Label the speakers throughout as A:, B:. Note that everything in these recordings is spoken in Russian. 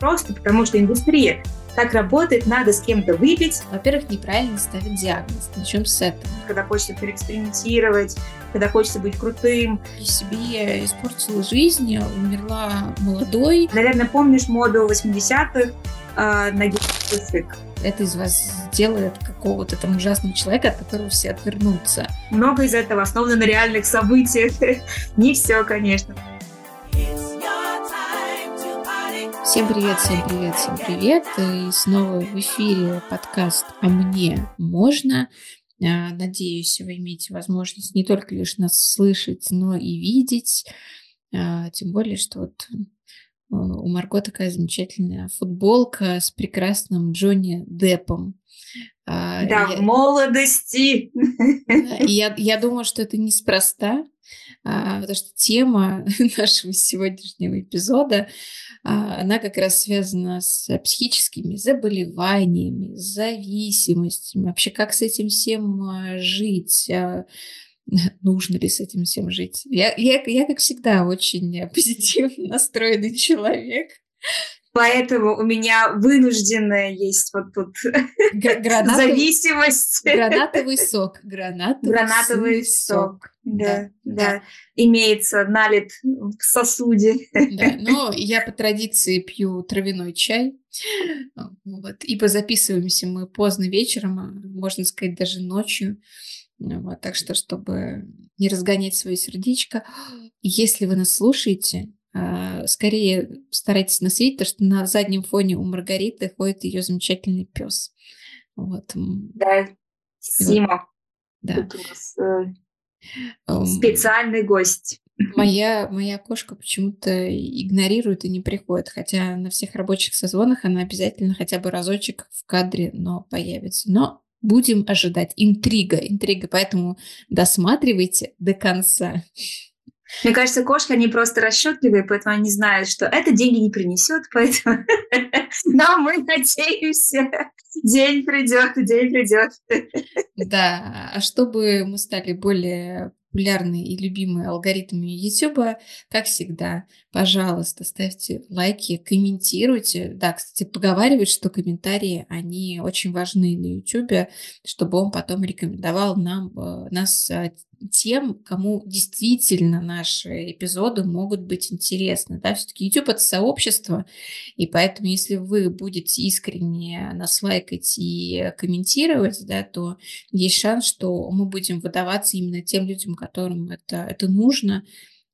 A: просто потому, что индустрия так работает, надо с кем-то выпить.
B: Во-первых, неправильно ставить диагноз. Начнем с этого.
A: Когда хочется переэкспериментировать, когда хочется быть крутым.
B: И себе испортила жизнь, умерла молодой.
A: Наверное, помнишь моду 80-х э, на гипсик?
B: Это из вас сделает какого-то там ужасного человека, от которого все отвернутся.
A: Много из этого основано на реальных событиях. Не все, конечно.
B: Всем привет, всем привет, всем привет. И снова в эфире подкаст «А мне можно?». А, надеюсь, вы имеете возможность не только лишь нас слышать, но и видеть. А, тем более, что вот у Марго такая замечательная футболка с прекрасным Джонни Деппом.
A: Да, я, в молодости.
B: Я, я думаю, что это неспроста, потому что тема нашего сегодняшнего эпизода а, она как раз связана с психическими заболеваниями, зависимостями, вообще как с этим всем а, жить, а, нужно ли с этим всем жить. Я, я, я как всегда, очень позитивно настроенный человек.
A: Поэтому у меня вынужденная есть вот тут гранатовый, зависимость.
B: Гранатовый сок.
A: Гранатовый, гранатовый сок. Да, да, да. Имеется налит в сосуде.
B: Да, но я по традиции пью травяной чай. Вот. Ибо записываемся мы поздно вечером, а можно сказать, даже ночью. Вот, так что, чтобы не разгонять свое сердечко, если вы нас слушаете, скорее старайтесь нас видеть, потому что на заднем фоне у Маргариты ходит ее замечательный пес. Вот.
A: Да, Сима. Да. Тут у нас э, специальный гость.
B: Моя, моя кошка почему-то игнорирует и не приходит, хотя на всех рабочих созвонах она обязательно хотя бы разочек в кадре, но появится. Но будем ожидать. Интрига, интрига, поэтому досматривайте до конца.
A: Мне кажется, кошки, они просто расчетливые, поэтому они знают, что это деньги не принесет, поэтому... Но мы надеемся, день придет, день придет.
B: Да, а чтобы мы стали более популярные и любимые алгоритмами YouTube, как всегда, пожалуйста, ставьте лайки, комментируйте. Да, кстати, поговаривают, что комментарии, они очень важны на YouTube, чтобы он потом рекомендовал нам, э, нас э, тем, кому действительно наши эпизоды могут быть интересны. Да? Все-таки YouTube — это сообщество, и поэтому если вы будете искренне нас лайкать и комментировать, да, то есть шанс, что мы будем выдаваться именно тем людям, которым это, это нужно,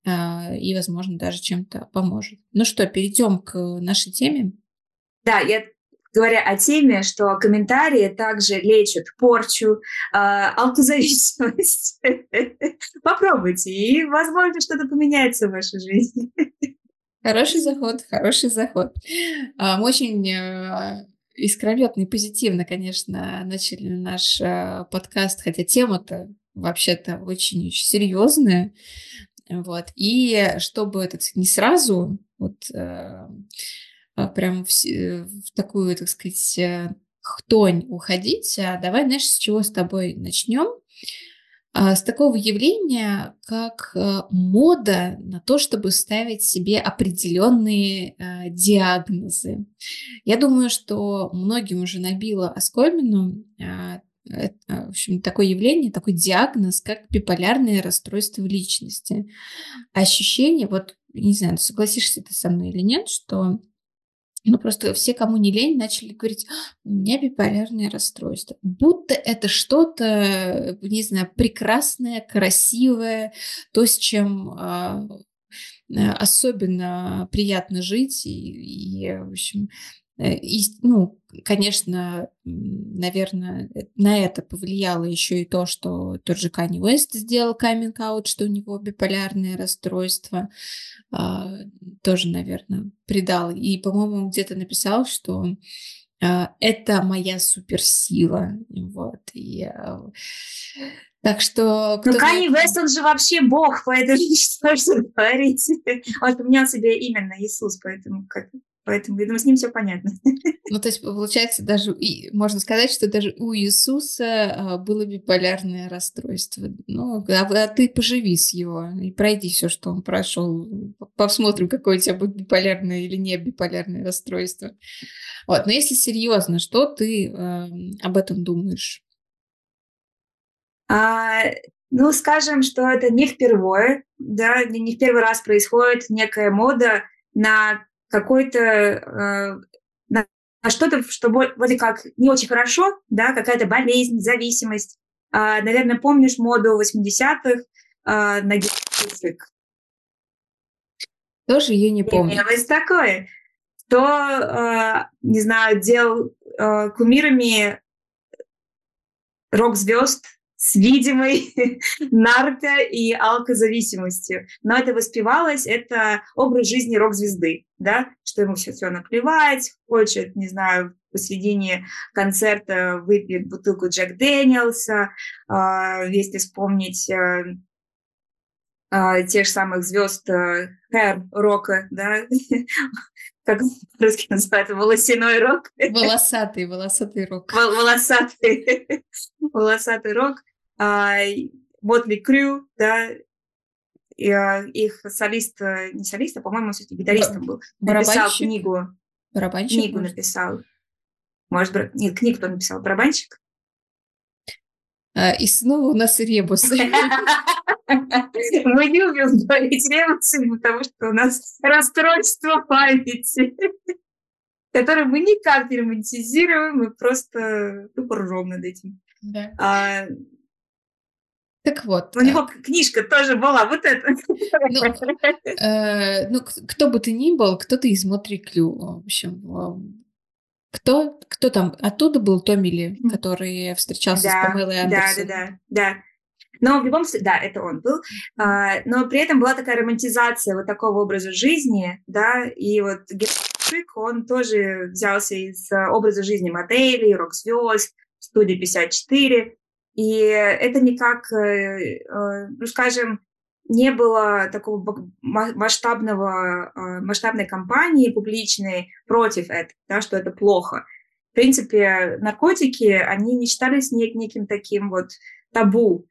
B: а, и, возможно, даже чем-то поможет. Ну что, перейдем к нашей теме.
A: Да, я говоря о теме, что комментарии также лечат порчу, э, алкозависимость. Попробуйте, и, возможно, что-то поменяется в вашей жизни.
B: Хороший заход, хороший заход. Мы очень э, искрометно и позитивно, конечно, начали наш э, подкаст, хотя тема-то вообще-то очень-очень серьезная. Вот. И чтобы, так сказать, не сразу вот, э, а, прям в, э, в такую, так сказать, э, хтонь уходить, а давай, знаешь, с чего с тобой начнем? А, с такого явления, как э, мода на то, чтобы ставить себе определенные диагнозы. Я думаю, что многим уже набило оскомину в общем, такое явление, такой диагноз, как биполярное расстройство личности. Ощущение, вот, не знаю, согласишься ты со мной или нет, что ну, просто все, кому не лень, начали говорить, у меня биполярное расстройство. Будто это что-то, не знаю, прекрасное, красивое, то, с чем а, э, особенно приятно жить. И, и в общем, Э, и, ну, конечно, наверное, э, на это повлияло еще и то, что тот же Канни Уэст сделал каминг-аут, что у него биполярное расстройство, а, тоже, наверное, придал. И, по-моему, где-то написал, что а, это моя суперсила. Вот. И, а, так что...
A: Ну, Канни Вест, он же вообще бог, поэтому что же говорить? Он поменял себе имя на Иисус, поэтому как Поэтому, я думаю, с ним все понятно.
B: Ну, то есть, получается, даже и можно сказать, что даже у Иисуса а, было биполярное расстройство. Ну, а, а ты поживи с его и пройди все, что он прошел. Посмотрим, какое у тебя будет биполярное или не биполярное расстройство. Вот. Но если серьезно, что ты э, об этом думаешь?
A: А, ну, скажем, что это не впервые, да, не в первый раз происходит некая мода на какой-то э, на что-то, что вроде как не очень хорошо, да, какая-то болезнь, зависимость. А, наверное, помнишь моду 80-х а, на гелик?
B: Тоже ее не помню.
A: Имелось такое. Кто, а, не знаю, делал а, кумирами рок-звезд с видимой нарко- и алкозависимостью. Но это воспевалось, это образ жизни рок-звезды, да, что ему все, все наплевать, хочет, не знаю, посредине концерта выпьет бутылку Джек Дэниелса, э, если вспомнить э, э, тех же самых звезд э, рока, да, как по-русски называется, волосяной рок.
B: Волосатый, волосатый рок.
A: Волосатый, волосатый рок. Мотли Крю, да, и, а, их солист, э, не солист, а, по-моему, все-таки гитаристом был. Написал книгу.
B: Барабанщик?
A: Книгу может? написал. Может, нет, книгу кто написал? Барабанщик?
B: А, и снова у нас ребусы.
A: Мы любим говорить ребусы, потому что у нас расстройство памяти, которое мы никак не романтизируем, мы просто тупо ржем над этим.
B: Да. А, так вот.
A: У него э, книжка тоже была, вот это.
B: Ну, э, ну, кто бы ты ни был, кто-то из Мотри Клю, в общем. Кто, кто там? Оттуда был Томми Ли, который встречался да, с Памелой Андерсон.
A: Да, да, да, да. Но в любом случае, да, это он был. А, но при этом была такая романтизация вот такого образа жизни, да, и вот Гершик, он тоже взялся из э, образа жизни моделей, рок-звезд, студии 54, и это никак, э, э, ну, скажем, не было такого масштабного, масштабной кампании публичной против этого, да, что это плохо. В принципе, наркотики, они не считались неким таким вот табу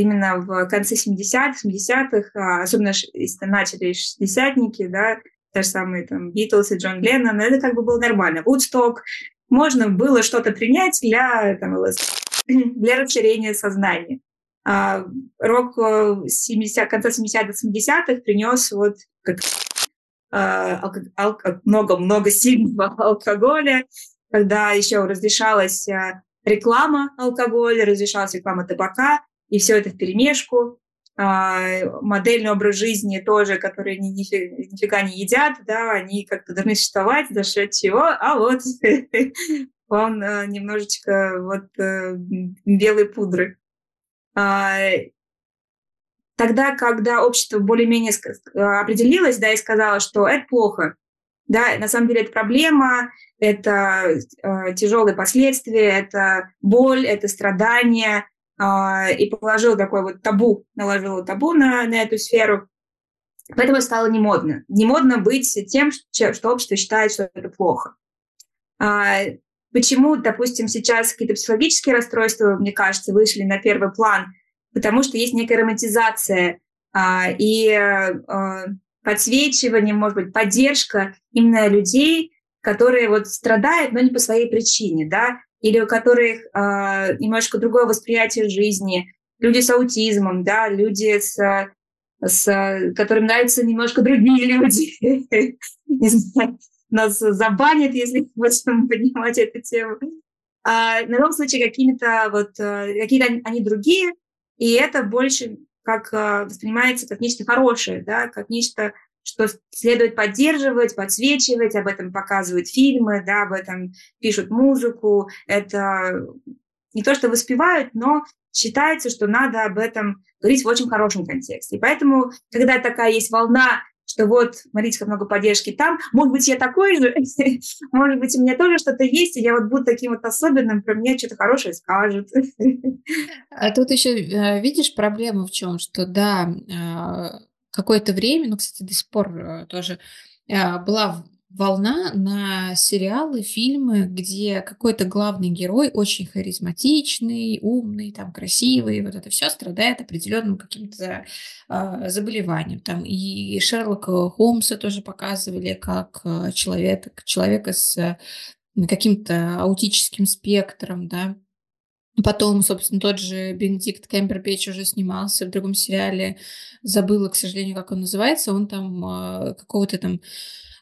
A: именно в конце 70-х, 70-х, а, особенно если начали шестидесятники, да, те же самые там Битлз и Джон Леннон, это как бы было нормально. Вудсток, можно было что-то принять для, там, для расширения сознания. А рок 70, э, конца 70-х, 70-х принес вот как много-много сильного алкоголя, когда еще разрешалась э, реклама алкоголя, разрешалась реклама табака, и все это в перемешку. А, модельный образ жизни тоже, которые ни, нифига, нифига не едят, да, они как-то должны существовать за счет чего, а вот он а, немножечко вот а, белой пудры. А, тогда, когда общество более-менее определилось, да, и сказало, что это плохо, да, на самом деле это проблема, это э, тяжелые последствия, это боль, это страдания, и положил такой вот табу, наложил табу на, на эту сферу. Поэтому стало не модно. Не модно быть тем, что общество считает, что это плохо. А, почему, допустим, сейчас какие-то психологические расстройства, мне кажется, вышли на первый план? Потому что есть некая романтизация а, и подсвечивание, может быть, поддержка именно людей, которые вот страдают, но не по своей причине, да, или у которых э, немножко другое восприятие жизни, люди с аутизмом, да, люди с, с которым нравятся немножко другие люди. Не знаю, нас забанят, если будем поднимать эту тему. А, на любом случае, какими-то вот, э, какие-то они другие, и это больше как э, воспринимается как нечто хорошее, да, как нечто что следует поддерживать, подсвечивать, об этом показывают фильмы, да, об этом пишут музыку. Это не то, что воспевают, но считается, что надо об этом говорить в очень хорошем контексте. И поэтому, когда такая есть волна, что вот, смотрите, как много поддержки там, может быть, я такой же, может быть, у меня тоже что-то есть, и я вот буду таким вот особенным, про меня что-то хорошее скажут.
B: А тут еще э, видишь проблема в чем, что да, а, какое-то время, ну, кстати, до сих пор э, тоже э, была волна на сериалы, фильмы, где какой-то главный герой очень харизматичный, умный, там красивый, вот это все страдает определенным каким-то э, заболеванием. Там и Шерлока Холмса тоже показывали как э, человек, человека с каким-то аутическим спектром, да. Потом, собственно, тот же Бенедикт Кэмбербэтч уже снимался в другом сериале. Забыла, к сожалению, как он называется. Он там э, какого-то там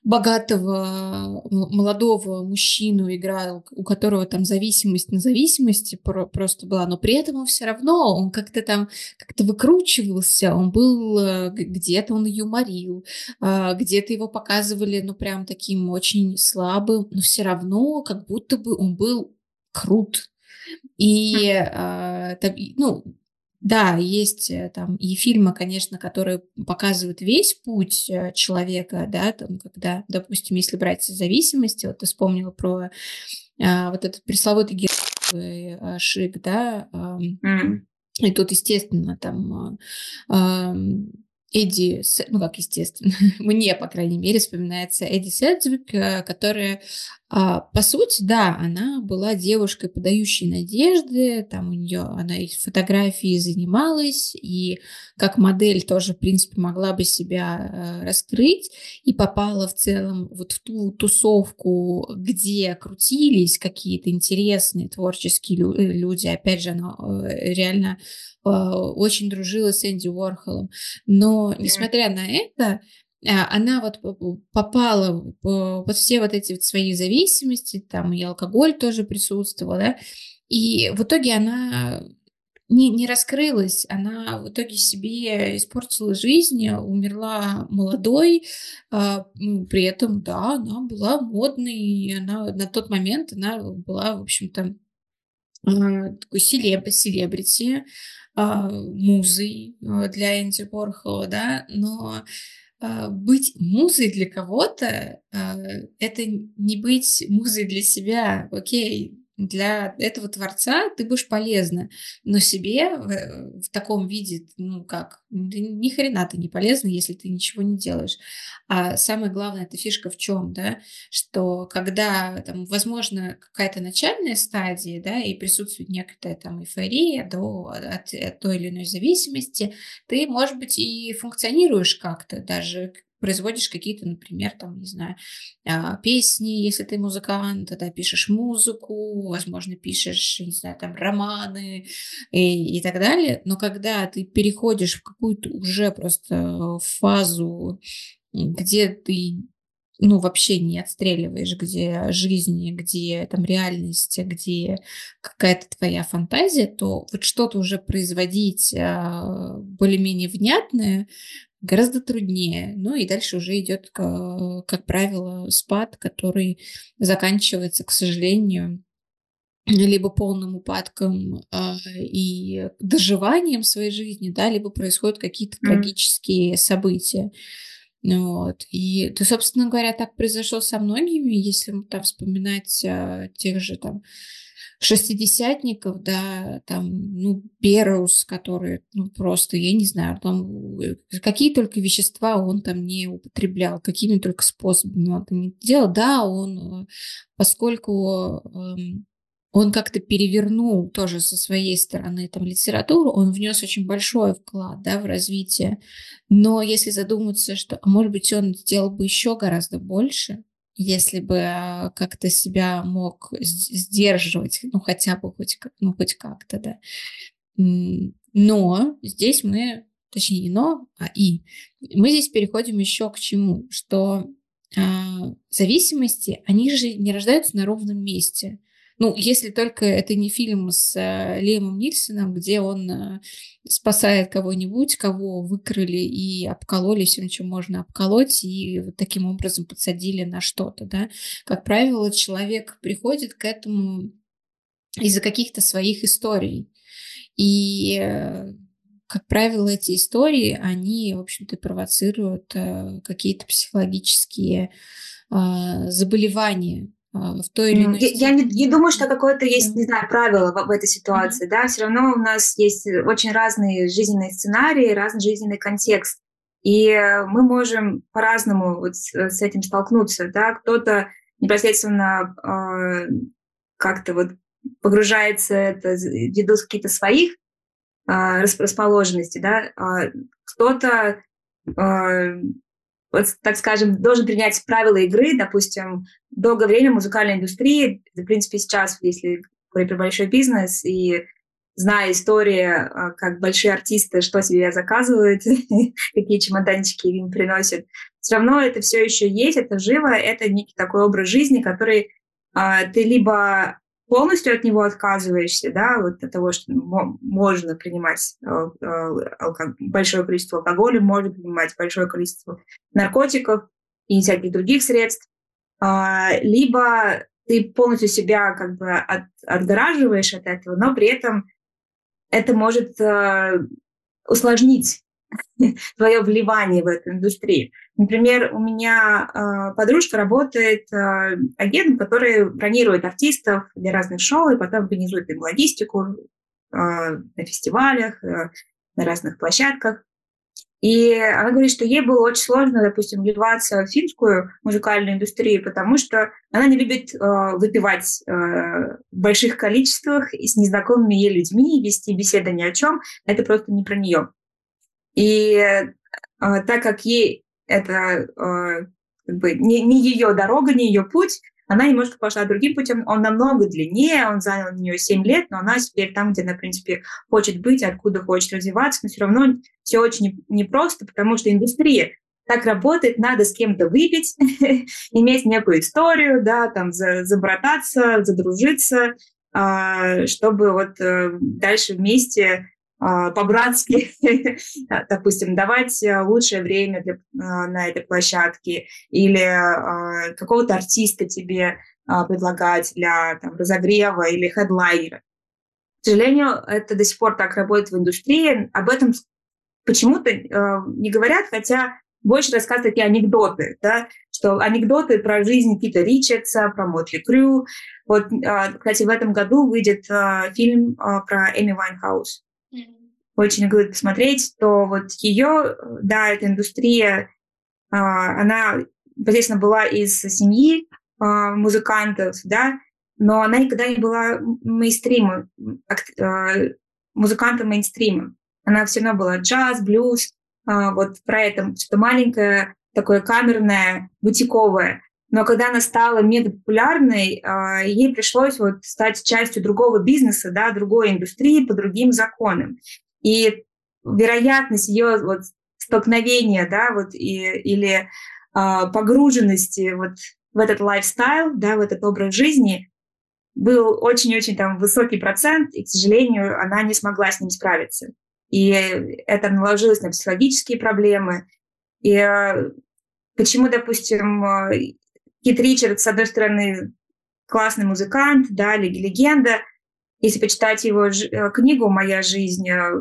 B: богатого молодого мужчину играл, у которого там зависимость на зависимости просто была, но при этом он все равно, он как-то там как-то выкручивался, он был э, где-то он юморил, а, где-то его показывали, ну, прям таким очень слабым, но все равно как будто бы он был крут. И, э, ну, да, есть э, там и фильмы, конечно, которые показывают весь путь э, человека, да, там, когда, допустим, если брать зависимости, вот ты вспомнила про а, вот этот пресловутый герой Шик, да, а, mm. и тут, естественно, там а, Эдди, ну как естественно, мне, по крайней мере, вспоминается Эдди Седзвик, которая по сути, да, она была девушкой, подающей надежды, там у нее, она и фотографии занималась, и как модель тоже, в принципе, могла бы себя э, раскрыть, и попала в целом вот в ту тусовку, где крутились какие-то интересные творческие э, люди, опять же, она э, реально очень дружила с Энди Уорхолом, но, несмотря на это, а, она вот попала под все вот эти вот свои зависимости, там и алкоголь тоже присутствовал, да, и в итоге она не, не раскрылась, она в итоге себе испортила жизнь, умерла молодой, а, при этом, да, она была модной, она на тот момент она была, в общем-то, а, такой селеб, селебрити, а, музой а, для Энди Борхола, да, но а, быть музой для кого-то а, это не быть музой для себя. Окей, для этого творца ты будешь полезна, но себе в, в таком виде, ну как, ни хрена ты не полезна, если ты ничего не делаешь. А самое главное, эта фишка в чем, да, что когда там, возможно, какая-то начальная стадия, да, и присутствует некоторая там эйфория до, от, от той или иной зависимости, ты, может быть, и функционируешь как-то, даже производишь какие-то, например, там, не знаю, а, песни, если ты музыкант, тогда пишешь музыку, возможно, пишешь, не знаю, там, романы и, и так далее. Но когда ты переходишь в какую-то уже просто фазу, где ты ну, вообще не отстреливаешь, где жизнь, где там реальность, где какая-то твоя фантазия, то вот что-то уже производить а, более-менее внятное гораздо труднее. Ну и дальше уже идет, как правило, спад, который заканчивается, к сожалению, либо полным упадком э, и доживанием своей жизни, да, либо происходят какие-то mm. трагические события. Вот. И, то, собственно говоря, так произошло со многими, если там вспоминать э, тех же там шестидесятников, да, там, ну, Берус, который, ну, просто, я не знаю, там, э, какие только вещества он там не употреблял, какими только способами он это не делал. Да, он, э, поскольку эм, он как-то перевернул тоже со своей стороны там литературу, он внес очень большой вклад, да, в развитие. Но если задуматься, что, а может быть, он сделал бы еще гораздо больше, если бы а, как-то себя мог сдерживать, ну хотя бы хоть, ну, хоть как-то, да. Но здесь мы, точнее не но, а и, мы здесь переходим еще к чему, что а, зависимости, они же не рождаются на ровном месте. Ну, если только это не фильм с э, Лемом Нильсоном, где он э, спасает кого-нибудь, кого выкрали и обкололи всем, чем можно обколоть, и вот таким образом подсадили на что-то, да. Как правило, человек приходит к этому из-за каких-то своих историй. И э, как правило, эти истории, они, в общем-то, провоцируют какие-то психологические заболевания в той или иной
A: Я, я не, не думаю, что какое-то есть, не знаю, правило в, в этой ситуации, mm-hmm. да, все равно у нас есть очень разные жизненные сценарии, разный жизненный контекст. И мы можем по-разному вот с этим столкнуться. Да? Кто-то непосредственно э, как-то вот погружается это ввиду каких-то своих э, расположенностей, да? А кто-то э, вот, так скажем, должен принять правила игры, допустим, долгое время музыкальной индустрии, в принципе, сейчас, если говорить про большой бизнес, и зная истории, а, как большие артисты, что себе заказывают, какие чемоданчики им приносят, все равно это все еще есть, это живо, это некий такой образ жизни, который а, ты либо полностью от него отказываешься, да, вот от того, что можно принимать э, э, большое количество алкоголя, можно принимать большое количество наркотиков и всяких других средств, а, либо ты полностью себя как бы от, отгораживаешь от этого, но при этом это может э, усложнить твое вливание в эту индустрию. Например, у меня э, подружка работает э, агентом, который бронирует артистов для разных шоу и потом организует им логистику э, на фестивалях, э, на разных площадках. И она говорит, что ей было очень сложно, допустим, вливаться в финскую музыкальную индустрию, потому что она не любит э, выпивать э, в больших количествах и с незнакомыми ей людьми, вести беседы ни о чем. Это просто не про нее. И э, так как ей это э, как бы не, не ее дорога, не ее путь, она немножко пошла другим путем, он намного длиннее, он занял у нее 7 лет, но она теперь там, где она, в принципе, хочет быть, откуда хочет развиваться, но все равно все очень непросто, потому что индустрия так работает, надо с кем-то выпить, иметь некую историю, да, там, забрататься, задружиться, а, чтобы вот э, дальше вместе по-братски, допустим, давать э, лучшее время для, а, на этой площадке или а, какого-то артиста тебе предлагать для там, разогрева или хедлайнера. К сожалению, это до сих пор так работает в индустрии. Об этом почему-то э, не говорят, хотя больше рассказывают такие анекдоты, да, что анекдоты про жизнь Пита Ричардса, про Мотли Крю. Вот, кстати, в этом году выйдет фильм про Эми Вайнхаус очень говорит посмотреть, то вот ее, да, эта индустрия, а, она, естественно, была из семьи а, музыкантов, да, но она никогда не была мейнстримом, а, музыкантом мейнстрима. Она все равно была джаз, блюз, вот про это что-то маленькое, такое камерное, бутиковое. Но когда она стала мегапопулярной, ей пришлось вот стать частью другого бизнеса, да, другой индустрии по другим законам. И вероятность ее вот столкновения, да, вот и, или э, погруженности вот в этот лайфстайл, да, в этот образ жизни был очень-очень там высокий процент, и, к сожалению, она не смогла с ним справиться. И это наложилось на психологические проблемы. И э, почему, допустим, Кит Ричард, с одной стороны, классный музыкант, да, легенда, если почитать его э, книгу «Моя жизнь», э,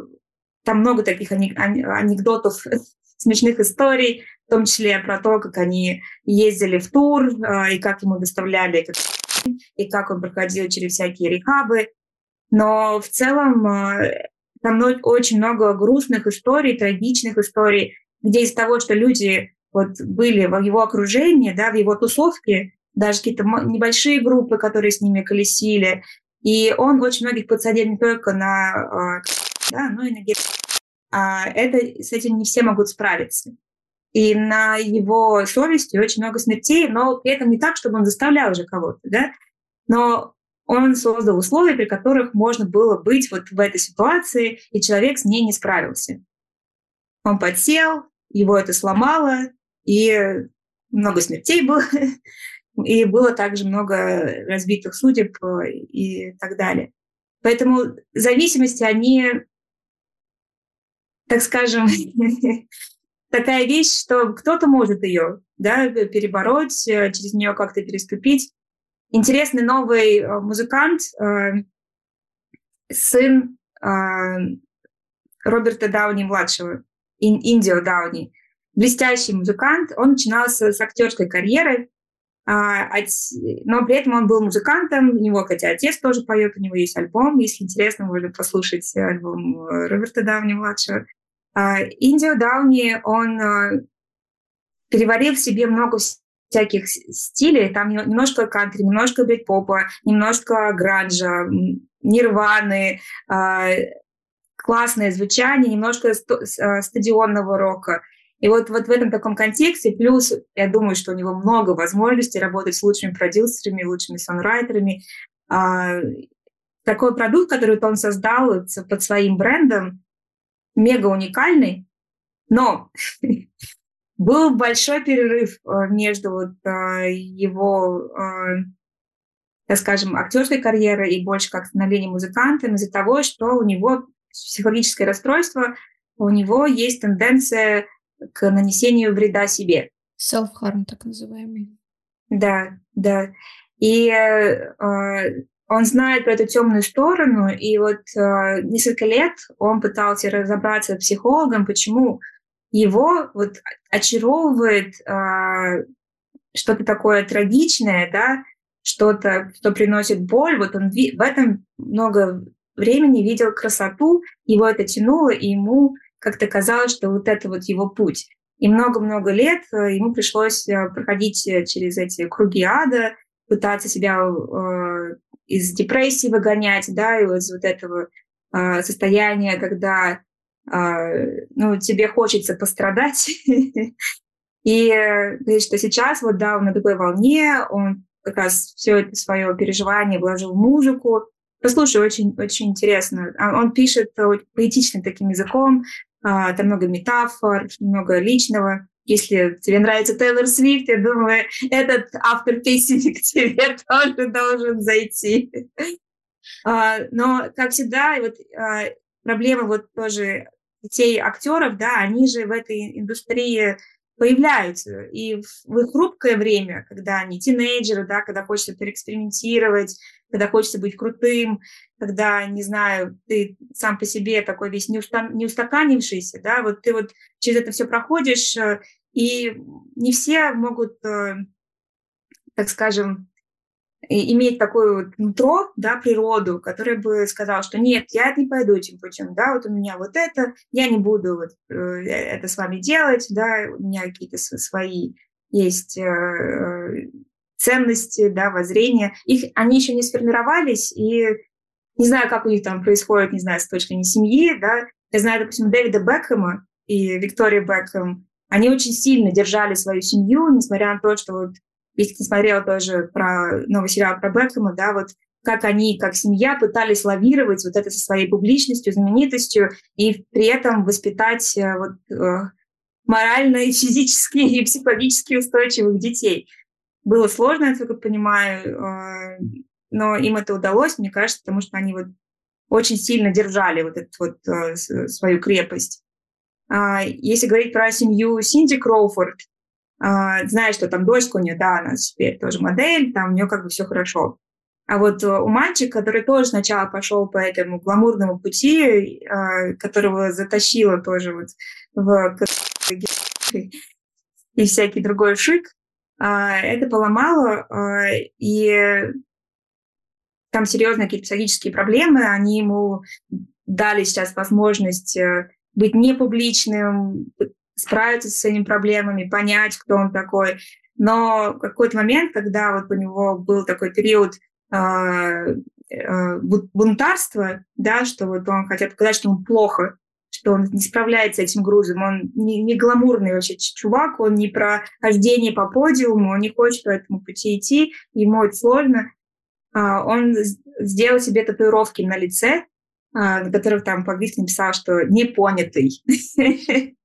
A: там много таких анекдотов, смешных историй, в том числе про то, как они ездили в тур, э, и как ему доставляли, и как он проходил через всякие рехабы. Но в целом там очень много грустных историй, трагичных историй, где из того, что люди вот были в его окружении, да, в его тусовке, даже какие-то небольшие группы, которые с ними колесили, и он очень многих подсадил не только на, а, да, но и на а это, с этим не все могут справиться. И на его совести очень много смертей, но при этом не так, чтобы он заставлял уже кого-то, да, но он создал условия, при которых можно было быть вот в этой ситуации, и человек с ней не справился. Он подсел, его это сломало, и много смертей было. И было также много разбитых судеб э, и так далее. Поэтому зависимости, они, так скажем, такая вещь, что кто-то может ее да, перебороть, э, через нее как-то переступить. Интересный новый э, музыкант, сын Роберта Дауни-младшего, Индио Дауни. Блестящий музыкант. Он начинал с, актерской карьеры, а, но при этом он был музыкантом, у него, хотя отец тоже поет, у него есть альбом, если интересно, можно послушать альбом э, Роберта Дауни-младшего. Индио Дауни, он переварил в себе много всяких стилей. Там немножко кантри, немножко брит-попа, немножко гранжа, нирваны, классное звучание, немножко стадионного рока. И вот, вот в этом таком контексте, плюс я думаю, что у него много возможностей работать с лучшими продюсерами, лучшими сонрайтерами. А, такой продукт, который он создал под своим брендом, мега уникальный, но был большой перерыв а, между вот, а, его, а, так скажем, актерской карьерой и больше как становлением музыкантом из-за того, что у него психологическое расстройство, у него есть тенденция к нанесению вреда себе.
B: Self-harm, так называемый.
A: Да, да. И э, он знает про эту темную сторону, и вот э, несколько лет он пытался разобраться с психологом, почему его вот очаровывает э, что-то такое трагичное, да, что-то, что приносит боль. Вот он в этом много времени видел красоту, его это тянуло, и ему как-то казалось, что вот это вот его путь. И много-много лет э, ему пришлось э, проходить э, через эти круги ада, пытаться себя из депрессии выгонять, да, из вот этого состояния, когда ну, тебе хочется пострадать. И говорит, что сейчас вот, да, он на такой волне, он как раз все это свое переживание вложил в музыку. Послушай, очень, очень интересно. А он пишет поэтичным таким языком, там много метафор, много личного. Если тебе нравится Тейлор Свифт, я думаю, этот автор песни к тебе тоже должен зайти. А, но, как всегда, вот а, проблема вот тоже детей актеров, да, они же в этой индустрии появляются. И в их хрупкое время, когда они тинейджеры, да, когда хочется переэкспериментировать, когда хочется быть крутым, когда, не знаю, ты сам по себе такой весь не, уста, не устаканившийся, да, вот ты вот через это все проходишь, э, и не все могут, э, так скажем, иметь такое вот нутро, да, природу, которая бы сказала, что нет, я не пойду этим путем, да, вот у меня вот это, я не буду вот э, это с вами делать, да, у меня какие-то свои есть ценности, да, воззрения. Их, они еще не сформировались, и не знаю, как у них там происходит, не знаю, с точки зрения семьи, да. Я знаю, допустим, Дэвида Бекхэма и Виктория Бекхэм, они очень сильно держали свою семью, несмотря на то, что вот, если ты смотрела тоже про новый сериал про Бекхэма, да, вот как они, как семья, пытались лавировать вот это со своей публичностью, знаменитостью, и при этом воспитать э, вот, э, морально, и физически, и психологически устойчивых детей. Было сложно, я только понимаю, а, но им это удалось, мне кажется, потому что они вот очень сильно держали вот эту вот а, свою крепость. А, если говорить про семью Синди Кроуфорд, знаешь, что там дочка у нее, да, она теперь тоже модель, там у нее как бы все хорошо. А вот у мальчика, который тоже сначала пошел по этому гламурному пути, которого затащило тоже вот в и всякий другой шик, а, это поломало, а, и там серьезные какие-то психологические проблемы, они ему дали сейчас возможность э, быть непубличным, справиться с своими проблемами, понять, кто он такой. Но в какой-то момент, когда вот у него был такой период э, э, бунтарства, да, что вот он хотел показать, что ему плохо, что он не справляется с этим грузом. Он не, не гламурный вообще чувак, он не про хождение по подиуму, он не хочет по этому пути идти, ему это сложно. А, он сделал себе татуировки на лице, а, на которых там по-английски написал, что непонятый.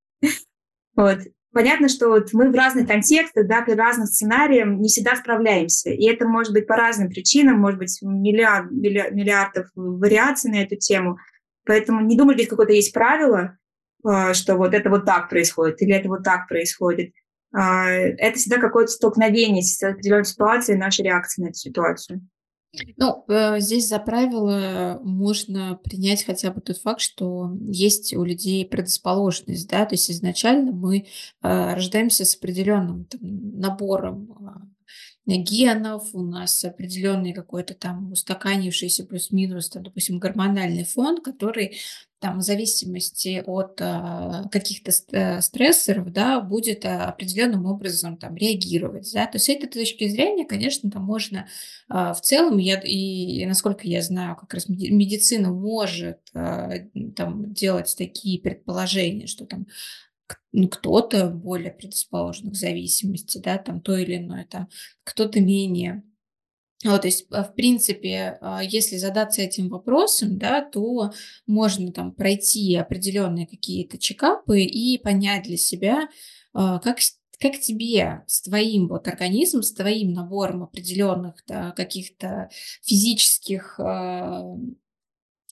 A: Вот. Понятно, что вот мы в разных контекстах, да, при разных сценариях не всегда справляемся. И это может быть по разным причинам, может быть миллиард, миллиардов вариаций на эту тему. Поэтому не думаю, здесь какое-то есть правило, а, что вот это вот так происходит или это вот так происходит. А, это всегда какое-то столкновение с определенной ситуацией, наша реакция на эту ситуацию.
B: Ну, э, здесь за правило можно принять хотя бы тот факт, что есть у людей предрасположенность, да, то есть изначально мы э, рождаемся с определенным там, набором генов, у нас определенный какой-то там устаканившийся плюс-минус, там, допустим, гормональный фон, который там в зависимости от а, каких-то э, стрессоров, да, будет а, определенным образом там реагировать, да, то есть с этой точки зрения, конечно, там можно а, в целом, я, и, насколько я знаю, как раз медицина может а, там делать такие предположения, что там ну, кто-то более предрасположен к зависимости, да, там то или иное, там кто-то менее. Вот, то есть, а, в принципе, а, если задаться этим вопросом, да, то можно там пройти определенные какие-то чекапы и понять для себя, а, как как тебе с твоим вот организмом, с твоим набором определенных да, каких-то физических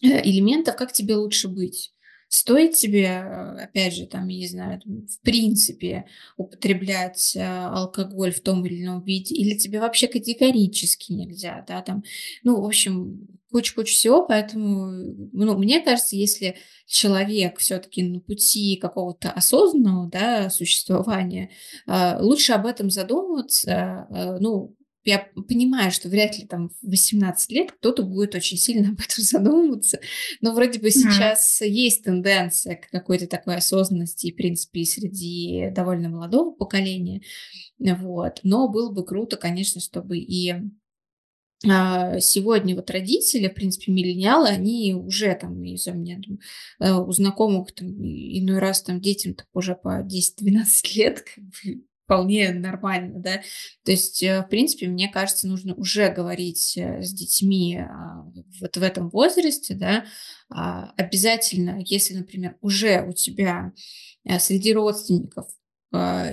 B: элементов, как тебе лучше быть? Стоит тебе, э, опять же, там, я не знаю, в принципе употреблять э, алкоголь в том или ином виде, или тебе вообще категорически нельзя, да, там, ну, в общем, куча-куча всего, поэтому, ну, мне кажется, если человек все-таки на пути какого-то осознанного, да, существования, э, лучше об этом задумываться, ну, я понимаю, что вряд ли там в 18 лет кто-то будет очень сильно об этом задумываться, но вроде бы сейчас mm. есть тенденция к какой-то такой осознанности, в принципе, среди довольно молодого поколения, вот, но было бы круто, конечно, чтобы и а, сегодня вот родители, в принципе, миллениалы, они уже там, не знаю, у меня там, э, у знакомых там, иной раз там детям так уже по 10-12 лет, как бы, вполне нормально, да. То есть, э, в принципе, мне кажется, нужно уже говорить э, с детьми а, вот в этом возрасте, да, а, обязательно, если, например, уже у тебя э, среди родственников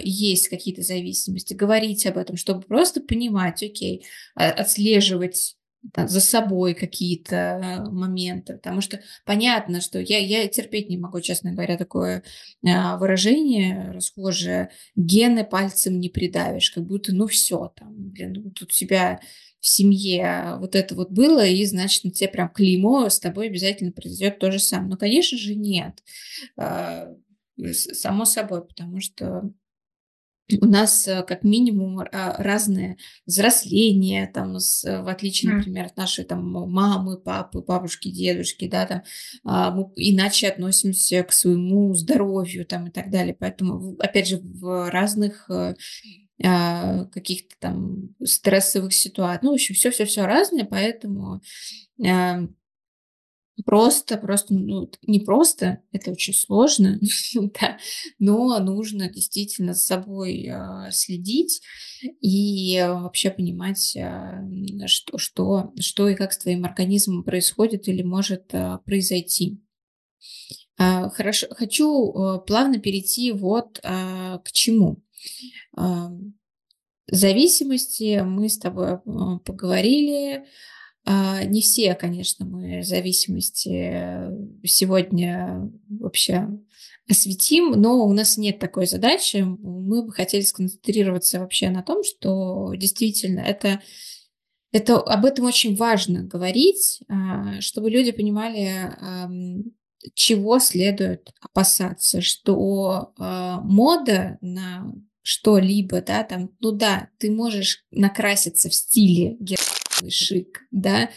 B: есть какие-то зависимости, говорить об этом, чтобы просто понимать, окей, а, отслеживать да, за собой какие-то э, моменты, потому что понятно, что я, я терпеть не могу, честно говоря, такое а, выражение расхожее, гены пальцем не придавишь, как будто, ну все, там, блин, тут у тебя в семье вот это вот было, и, значит, на тебе прям клеймо, с тобой обязательно произойдет то же самое. Но, конечно же, нет. А, само собой, потому что у нас э, как минимум а, разное взросление, там, в отличие, например, от нашей там мамы, папы, бабушки, дедушки, да, там, а, мы иначе относимся к своему здоровью, там, и так далее. Поэтому, опять же, в разных э, а, каких-то там стрессовых ситуациях, ну, в общем, все-все-все разное, поэтому Просто, просто, ну, не просто, это очень сложно, да, но нужно действительно за собой э, следить и вообще понимать, э, что, что, что и как с твоим организмом происходит или может э, произойти. Э, хорошо, хочу э, плавно перейти вот э, к чему. Э, зависимости мы с тобой поговорили, а, не все, конечно, мы зависимости э, сегодня вообще осветим, но у нас нет такой задачи. Мы бы хотели сконцентрироваться вообще на том, что действительно это, это об этом очень важно говорить, а, чтобы люди понимали, чего следует опасаться, что а, мода на что-либо, да, там, ну да, ты можешь накраситься в стиле шик, да,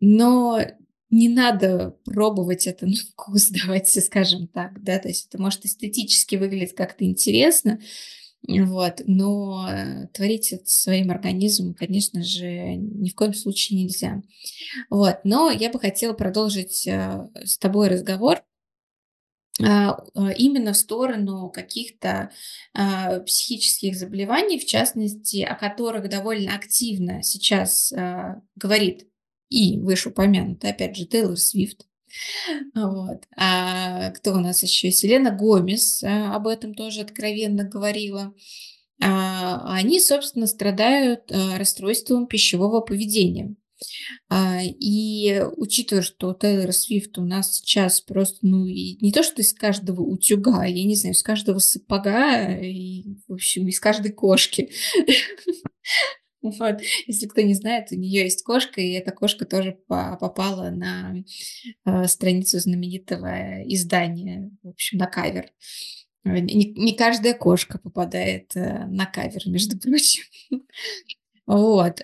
B: но не надо пробовать это на вкус, давайте скажем так, да, то есть это может эстетически выглядеть как-то интересно, вот, но э, творить это своим организмом, конечно же, ни в коем случае нельзя. Вот, но я бы хотела продолжить э, с тобой разговор именно в сторону каких-то а, психических заболеваний, в частности, о которых довольно активно сейчас а, говорит и вышеупомянутый, опять же, Тейлор Свифт. Вот. А кто у нас еще? Селена Гомес а, об этом тоже откровенно говорила. А, они, собственно, страдают а, расстройством пищевого поведения. А, и учитывая, что Тейлор Свифт у нас сейчас просто, ну, и не то, что из каждого утюга, я не знаю, из каждого сапога, и, в общем, из каждой кошки. Вот. Если кто не знает, у нее есть кошка, и эта кошка тоже попала на э, страницу знаменитого издания, в общем, на кавер. Не, не каждая кошка попадает э, на кавер, между прочим. Вот.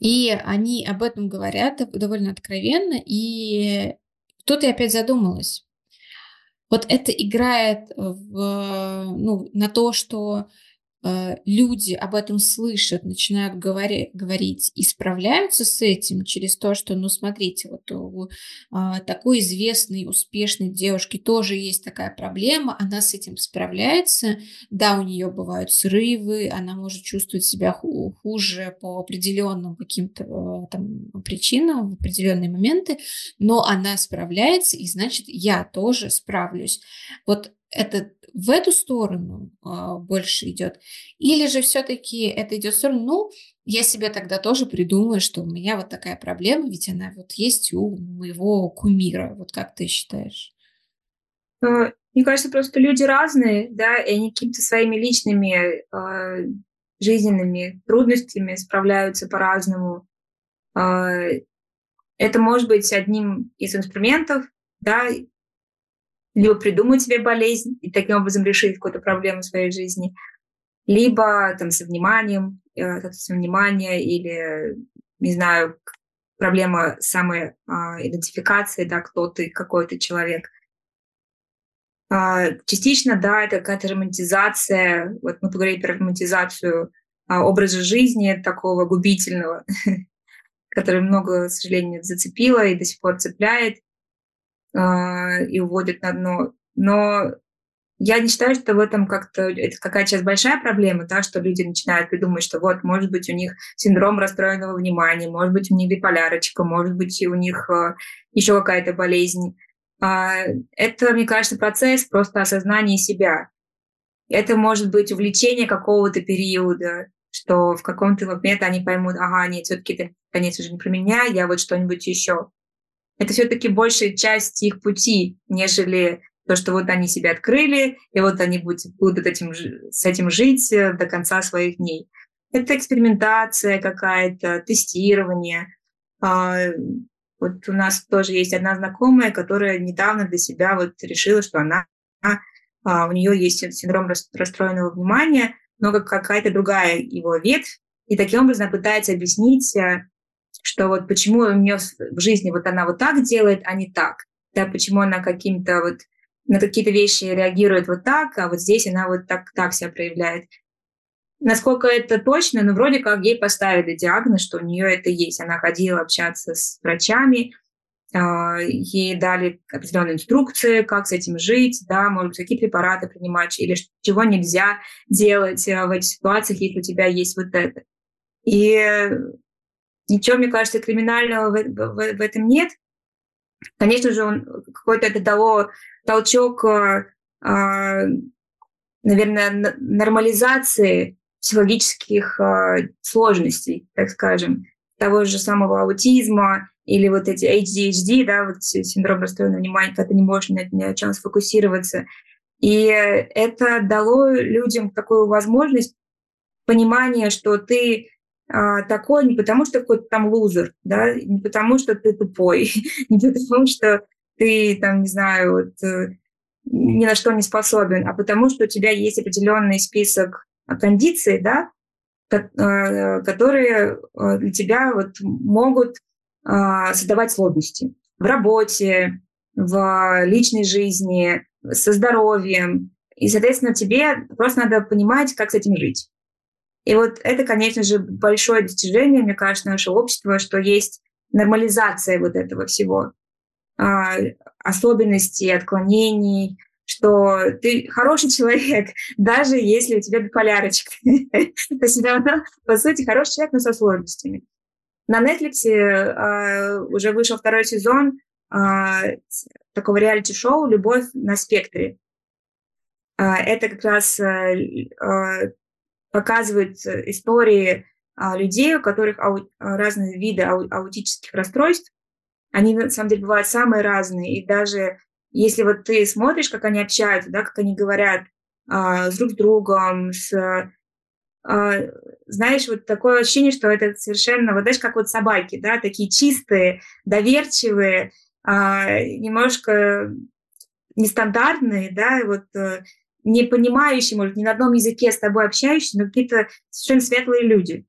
B: И они об этом говорят довольно откровенно, и тут я опять задумалась. Вот это играет в, ну, на то, что люди об этом слышат, начинают говори, говорить и справляются с этим через то, что, ну, смотрите, вот у а, такой известной, успешной девушки тоже есть такая проблема, она с этим справляется, да, у нее бывают срывы, она может чувствовать себя хуже по определенным каким-то э, там причинам в определенные моменты, но она справляется, и значит, я тоже справлюсь. Вот это в эту сторону а, больше идет, или же все-таки это идет в сторону, ну, я себе тогда тоже придумаю, что у меня вот такая проблема, ведь она вот есть у моего кумира. Вот как ты считаешь?
A: Ну, мне кажется, просто люди разные, да, и они какими-то своими личными э, жизненными трудностями справляются по-разному. Э, это может быть одним из инструментов, да, либо придумать себе болезнь и таким образом решить какую-то проблему в своей жизни, либо там со вниманием, э, со внимания или, не знаю, проблема самой а, да, кто ты, какой ты человек. А, частично, да, это какая-то романтизация, вот мы поговорили про романтизацию а, образа жизни такого губительного, который много, к сожалению, зацепило и до сих пор цепляет. А, и уводят на дно. Но я не считаю, что в этом как-то это какая-то сейчас большая проблема, да, что люди начинают придумать, что вот, может быть, у них синдром расстроенного внимания, может быть, у них биполярочка, может быть, у них э, еще какая-то болезнь. А, это, мне кажется, процесс просто осознания себя. Это может быть увлечение какого-то периода, что в каком-то момент они поймут, ага, нет, все-таки это конец уже не про меня, я вот что-нибудь еще это все-таки большая часть их пути, нежели то, что вот они себя открыли, и вот они будут, будут этим, с этим жить э, до конца своих дней. Это экспериментация какая-то, тестирование. А, вот у нас тоже есть одна знакомая, которая недавно для себя вот решила, что она, а, у нее есть синдром расстроенного внимания, но как какая-то другая его ветвь, и таким образом пытается объяснить э, что вот почему у нее в жизни вот она вот так делает, а не так, да, почему она каким-то вот на какие-то вещи реагирует вот так, а вот здесь она вот так, так себя проявляет. Насколько это точно, ну, вроде как ей поставили диагноз, что у нее это есть. Она ходила общаться с врачами, а, ей дали определенные инструкции, как с этим жить, да, может какие препараты принимать, или чего нельзя делать а, в этих ситуациях, если у тебя есть вот это. И Ничего, мне кажется, криминального в, в, в этом нет. Конечно же, он какой-то это дало толчок, э, э, наверное, нормализации психологических э, сложностей, так скажем, того же самого аутизма или вот эти ADHD, да, вот синдром расстроенного внимания, когда ты не можешь ни, ни о чем сфокусироваться. И это дало людям такую возможность понимания, что ты а, такой не потому, что какой-то там лузер, да, не потому, что ты тупой, не потому, что ты, там, не знаю, вот, э, ни на что не способен, а потому, что у тебя есть определенный список кондиций, да, э, которые э, для тебя вот могут а, создавать сложности в работе, в личной жизни, со здоровьем. И, соответственно, тебе просто надо понимать, как с этим жить. И вот это, конечно же, большое достижение, мне кажется, нашего общества, что есть нормализация вот этого всего, а, особенностей, отклонений, что ты хороший человек, даже если у тебя биполярочка. То есть, по сути, хороший человек, но со сложностями. На Netflix э, уже вышел второй сезон э, такого реалити-шоу «Любовь на спектре». Э, это как раз показывает э, истории а, людей, у которых ау, разные виды ау, аутических расстройств. Они, на самом деле, бывают самые разные. И даже если вот ты смотришь, как они общаются, да, как они говорят а, с друг другом, с, а, знаешь, вот такое ощущение, что это совершенно, вот знаешь, как вот собаки, да, такие чистые, доверчивые, а, немножко нестандартные, да, вот э, не понимающие, может, не на одном языке с тобой общающие, но какие-то совершенно светлые люди.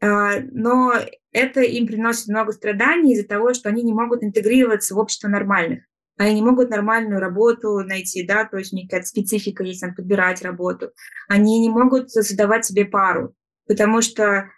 A: А, но это им приносит много страданий из-за того, что они не могут интегрироваться в общество нормальных. Они не могут нормальную работу найти, да, то есть у них какая-то специфика есть, там, подбирать работу. Они не могут создавать себе пару, потому что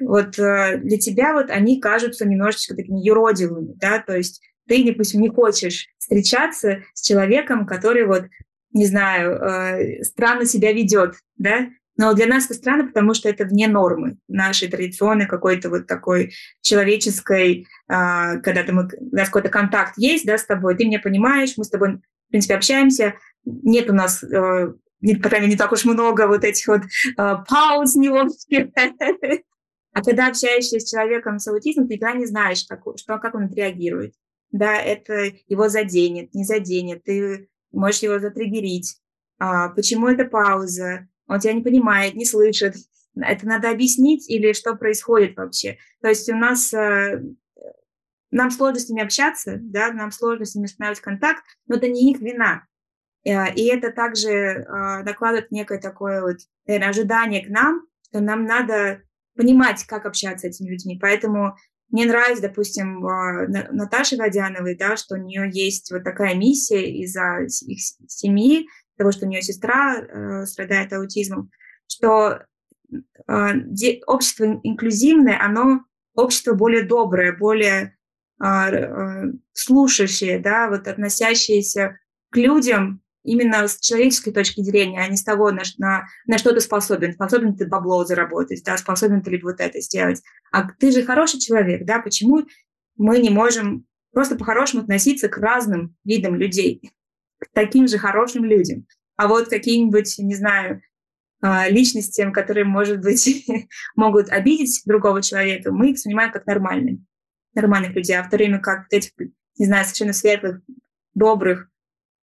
A: вот э, для тебя вот они кажутся немножечко такими юродивыми, да, то есть ты, допустим, не хочешь встречаться с человеком, который вот, не знаю, э, странно себя ведет, да, но для нас это странно, потому что это вне нормы нашей традиционной какой-то вот такой человеческой, а, когда мы, у нас какой-то контакт есть да, с тобой, ты меня понимаешь, мы с тобой, в принципе, общаемся, нет у нас э, не, по крайней мере, не так уж много вот этих вот э, пауз неловких. А когда общаешься с человеком с аутизмом, ты никогда не знаешь, как, что, как он отреагирует. Да, это его заденет, не заденет, ты можешь его затриггерить. А, почему это пауза? он тебя не понимает, не слышит. Это надо объяснить или что происходит вообще? То есть у нас э, нам сложно с ними общаться, да, нам сложно с ними устанавливать контакт, но это не их вина. Э, и это также э, накладывает некое такое вот наверное, ожидание к нам, что нам надо понимать, как общаться с этими людьми. Поэтому мне нравится, допустим, Наташи Водяновой, да, что у нее есть вот такая миссия из-за их семьи, того, что у нее сестра э, страдает аутизмом, что э, общество инклюзивное, оно общество более доброе, более э, э, слушающее, да, вот относящееся к людям именно с человеческой точки зрения, а не с того, на, на, на что ты способен. Способен ты бабло заработать, да, способен ты ли вот это сделать. А ты же хороший человек, да, почему мы не можем просто по-хорошему относиться к разным видам людей? к таким же хорошим людям. А вот какие-нибудь, не знаю, а, личностям, которые, может быть, могут обидеть другого человека, мы их воспринимаем как нормальных, нормальных людей, а в то время как этих, не знаю, совершенно светлых, добрых,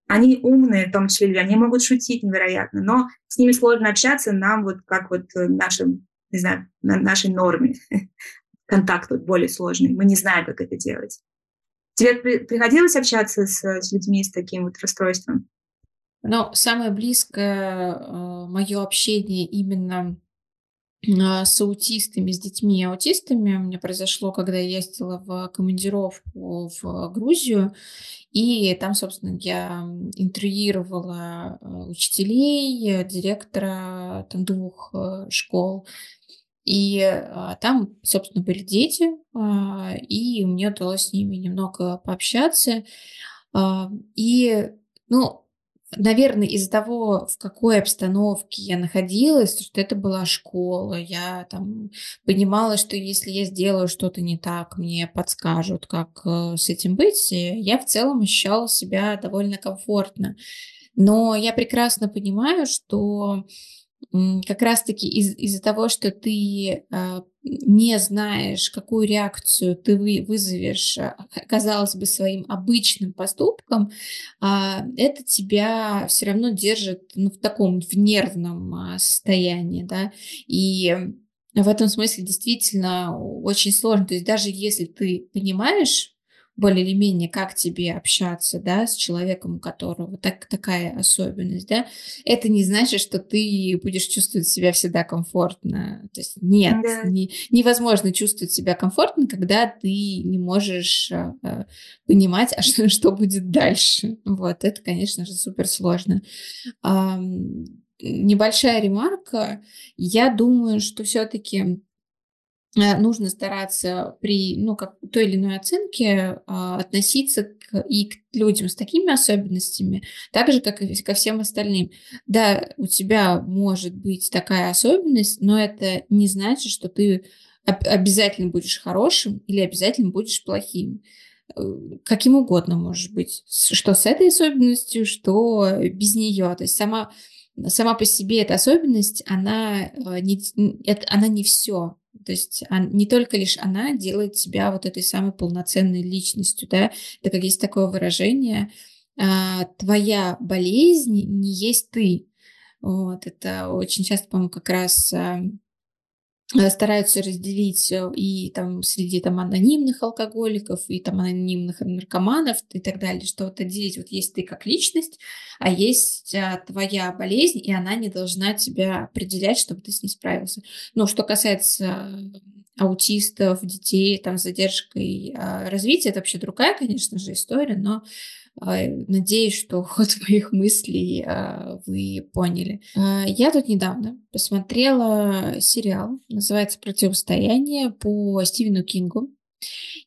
A: они умные, в том числе люди, они могут шутить невероятно, но с ними сложно общаться нам вот как вот нашим, не знаю, на нашей норме. Контакт вот более сложный, мы не знаем, как это делать. Тебе приходилось общаться с, с людьми с таким вот расстройством?
B: Ну, самое близкое э, мое общение именно э, с аутистами, с детьми и аутистами у меня произошло, когда я ездила в командировку в Грузию, и там, собственно, я интервьюировала э, учителей, директора там двух школ, и а, там, собственно, были дети, а, и мне удалось с ними немного пообщаться. А, и, ну, наверное, из-за того, в какой обстановке я находилась, что это была школа, я там понимала, что если я сделаю что-то не так, мне подскажут, как э, с этим быть, я в целом ощущала себя довольно комфортно. Но я прекрасно понимаю, что как раз-таки из- из-за того, что ты а, не знаешь, какую реакцию ты вы- вызовешь, а, казалось бы, своим обычным поступком, а, это тебя все равно держит ну, в таком в нервном а, состоянии, да, и в этом смысле действительно очень сложно. То есть даже если ты понимаешь, более или менее, как тебе общаться, да, с человеком, у которого так, такая особенность, да, это не значит, что ты будешь чувствовать себя всегда комфортно. То есть нет, да. не, невозможно чувствовать себя комфортно, когда ты не можешь а, понимать, а что, что будет дальше. Вот, это, конечно же, супер сложно. Небольшая ремарка. Я думаю, что все-таки Э, нужно стараться при ну, как, той или иной оценке а, относиться к, и к людям с такими особенностями, так же, как и ко всем остальным. Да, у тебя может быть такая особенность, но это не значит, что ты обязательно будешь хорошим или обязательно будешь плохим. Э, каким угодно может быть. Что с этой особенностью, что без нее. То есть сама, сама по себе эта особенность, она э, не, она не все то есть не только лишь она делает тебя вот этой самой полноценной личностью, да, это как есть такое выражение, а, твоя болезнь не есть ты. Вот, это очень часто, по-моему, как раз стараются разделить э, и там среди там анонимных алкоголиков, и там анонимных наркоманов и так далее, что вот отделить, вот есть ты как личность, а есть а, твоя болезнь, и она не должна тебя определять, чтобы ты с ней справился. Но что касается аутистов, детей там задержкой а, развития, это вообще другая, конечно же, история, но надеюсь, что ход моих мыслей а, вы поняли. А, я тут недавно посмотрела сериал, называется «Противостояние» по Стивену Кингу.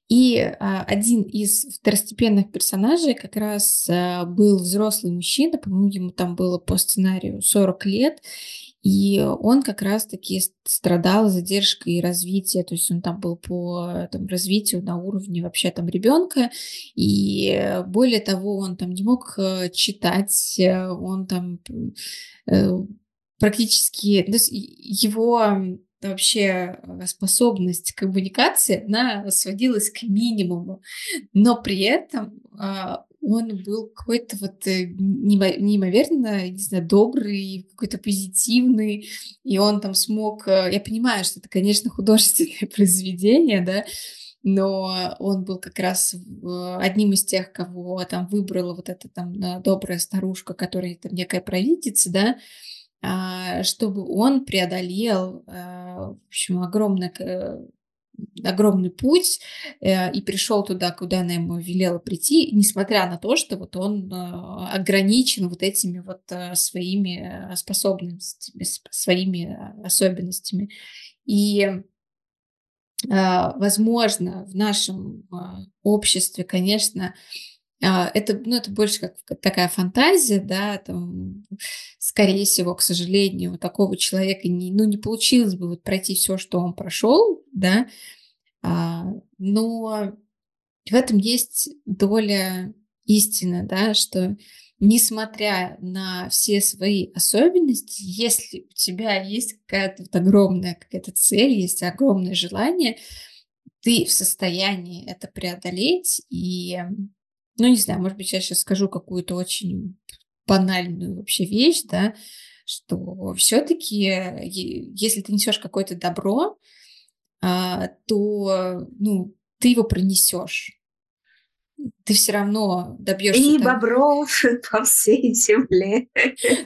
B: И один из второстепенных персонажей как раз был взрослый мужчина, по-моему, ему там было по сценарию 40 лет, и он как раз-таки страдал задержкой развития, то есть он там был по там, развитию на уровне вообще там ребенка, и более того, он там не мог э, читать, э, он там э, практически, то есть его вообще способность коммуникации, она сводилась к минимуму, но при этом а, он был какой-то вот э, неимоверно, не знаю, добрый, какой-то позитивный, и он там смог... Э, я понимаю, что это, конечно, художественное произведение, да, но он был как раз одним из тех, кого там выбрала вот эта там добрая старушка, которая там некая провидица, да, а, чтобы он преодолел, а, в общем, огромное огромный путь э, и пришел туда, куда она ему велела прийти, несмотря на то, что вот он э, ограничен вот этими вот э, своими способностями, своими особенностями. И возможно, в нашем обществе, конечно, это, ну, это больше как такая фантазия, да, там, скорее всего, к сожалению, у такого человека не, ну, не получилось бы вот пройти все, что он прошел, да, а, но в этом есть доля истины, да, что несмотря на все свои особенности, если у тебя есть какая-то вот огромная какая-то цель, есть огромное желание, ты в состоянии это преодолеть. И, ну, не знаю, может быть, я сейчас скажу какую-то очень банальную вообще вещь, да, что все-таки, если ты несешь какое-то добро, а, то ну, ты его пронесешь. Ты все равно добьешься.
A: И там... бобров по всей земле.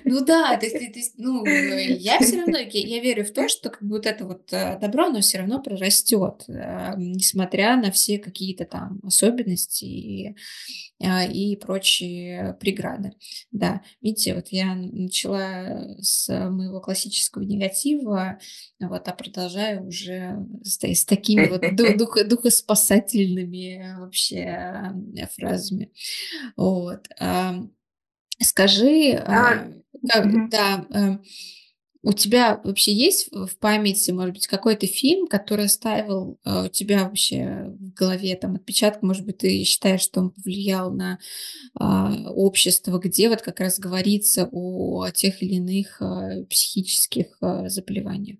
B: Ну да, то есть, то есть ну, я все равно, я, я верю в то, что как бы вот это вот э, добро, оно все равно прорастет, э, несмотря на все какие-то там особенности и а, и прочие преграды. Да, видите, вот я начала с моего классического негатива, вот, а продолжаю уже с, с такими вот дух, духоспасательными вообще фразами. Вот. Скажи, а, как, да, э, у тебя вообще есть в памяти, может быть, какой-то фильм, который оставил э, у тебя вообще в голове там отпечаток, может быть, ты считаешь, что он повлиял на э, общество, где вот как раз говорится о тех или иных э, психических э, заболеваниях?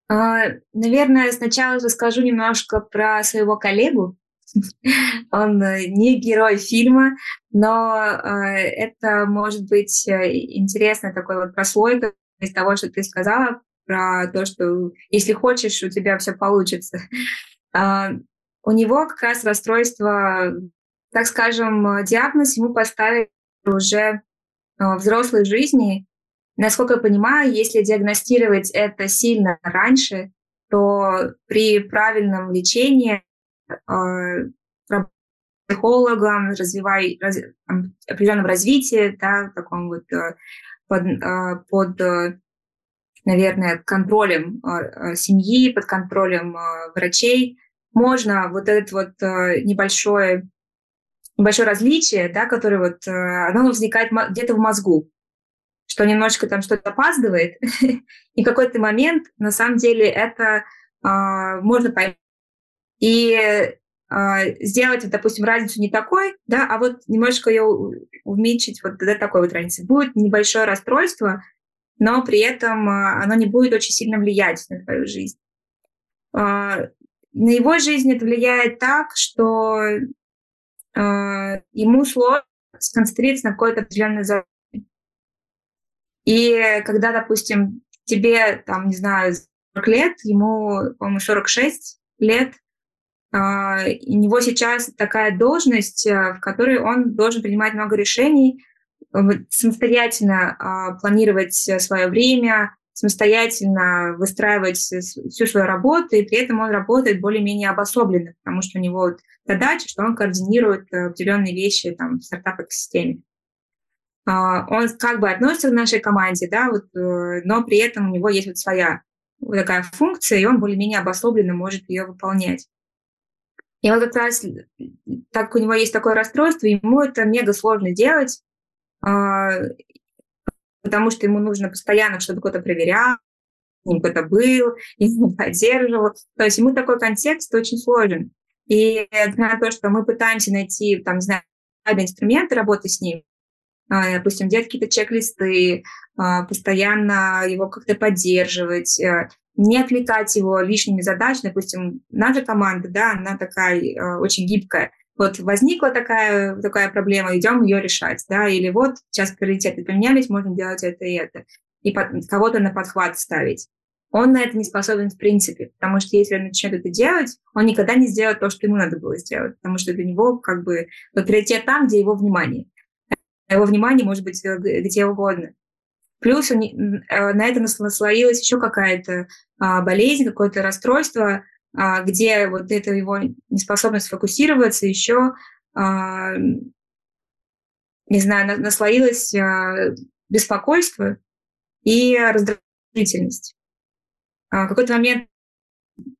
A: А, наверное, сначала расскажу немножко про своего коллегу, Он э, не герой фильма, но э, это может быть э, интересно такой вот прослойка из того, что ты сказала, про то, что если хочешь, у тебя все получится. А, у него как раз расстройство, так скажем, диагноз ему поставили уже взрослой жизни. Насколько я понимаю, если диагностировать это сильно раньше, то при правильном лечении Э, психологом, развивай, раз, определенном развитии, да, таком вот э, под, э, под наверное, контролем семьи, под контролем врачей, можно вот это вот небольшое, небольшое различие, да, которое вот, оно возникает где-то в мозгу, что немножечко там что-то опаздывает, и какой-то момент, на самом деле, это можно поймать и э, сделать, допустим, разницу не такой, да, а вот немножко ее уменьшить вот до такой вот разницы. Будет небольшое расстройство, но при этом э, оно не будет очень сильно влиять на твою жизнь. Э, на его жизнь это влияет так, что э, ему сложно сконцентрироваться на какой-то определенной задаче. И когда, допустим, тебе, там, не знаю, 40 лет, ему, по-моему, 46 лет, а, у него сейчас такая должность, э, в которой он должен принимать много решений, самостоятельно а, планировать свое время, самостоятельно выстраивать всю свою работу, и при этом он работает более-менее обособленно, потому что у него вот задача, что он координирует определенные вещи там, в стартап-экосистеме. А, он как бы относится к нашей команде, да, вот, э, но при этом у него есть вот своя вот такая функция, и он более-менее обособленно может ее выполнять. И вот как раз, так как у него есть такое расстройство, ему это мега сложно делать, а, потому что ему нужно постоянно, чтобы кто-то проверял, кто-то был, его поддерживал. То есть ему такой контекст очень сложен. И на то, что мы пытаемся найти, там, не знаю, инструменты работы с ним, допустим, делать какие-то чек-листы, а, постоянно его как-то поддерживать, э, не отвлекать его лишними задачами. Допустим, наша команда, да, она такая э, очень гибкая. Вот возникла такая, такая проблема, идем ее решать, да, или вот сейчас приоритеты поменялись, можно делать это и это, и кого-то на подхват ставить. Он на это не способен в принципе, потому что если он начнет это делать, он никогда не сделает то, что ему надо было сделать, потому что для него как бы приоритет там, где его внимание его внимание может быть э, где угодно. Плюс э, на это наслоилась еще какая-то а, болезнь, какое-то расстройство, а, где вот эта его неспособность фокусироваться еще, а, не знаю, наслоилось беспокойство и раздражительность. В какой-то момент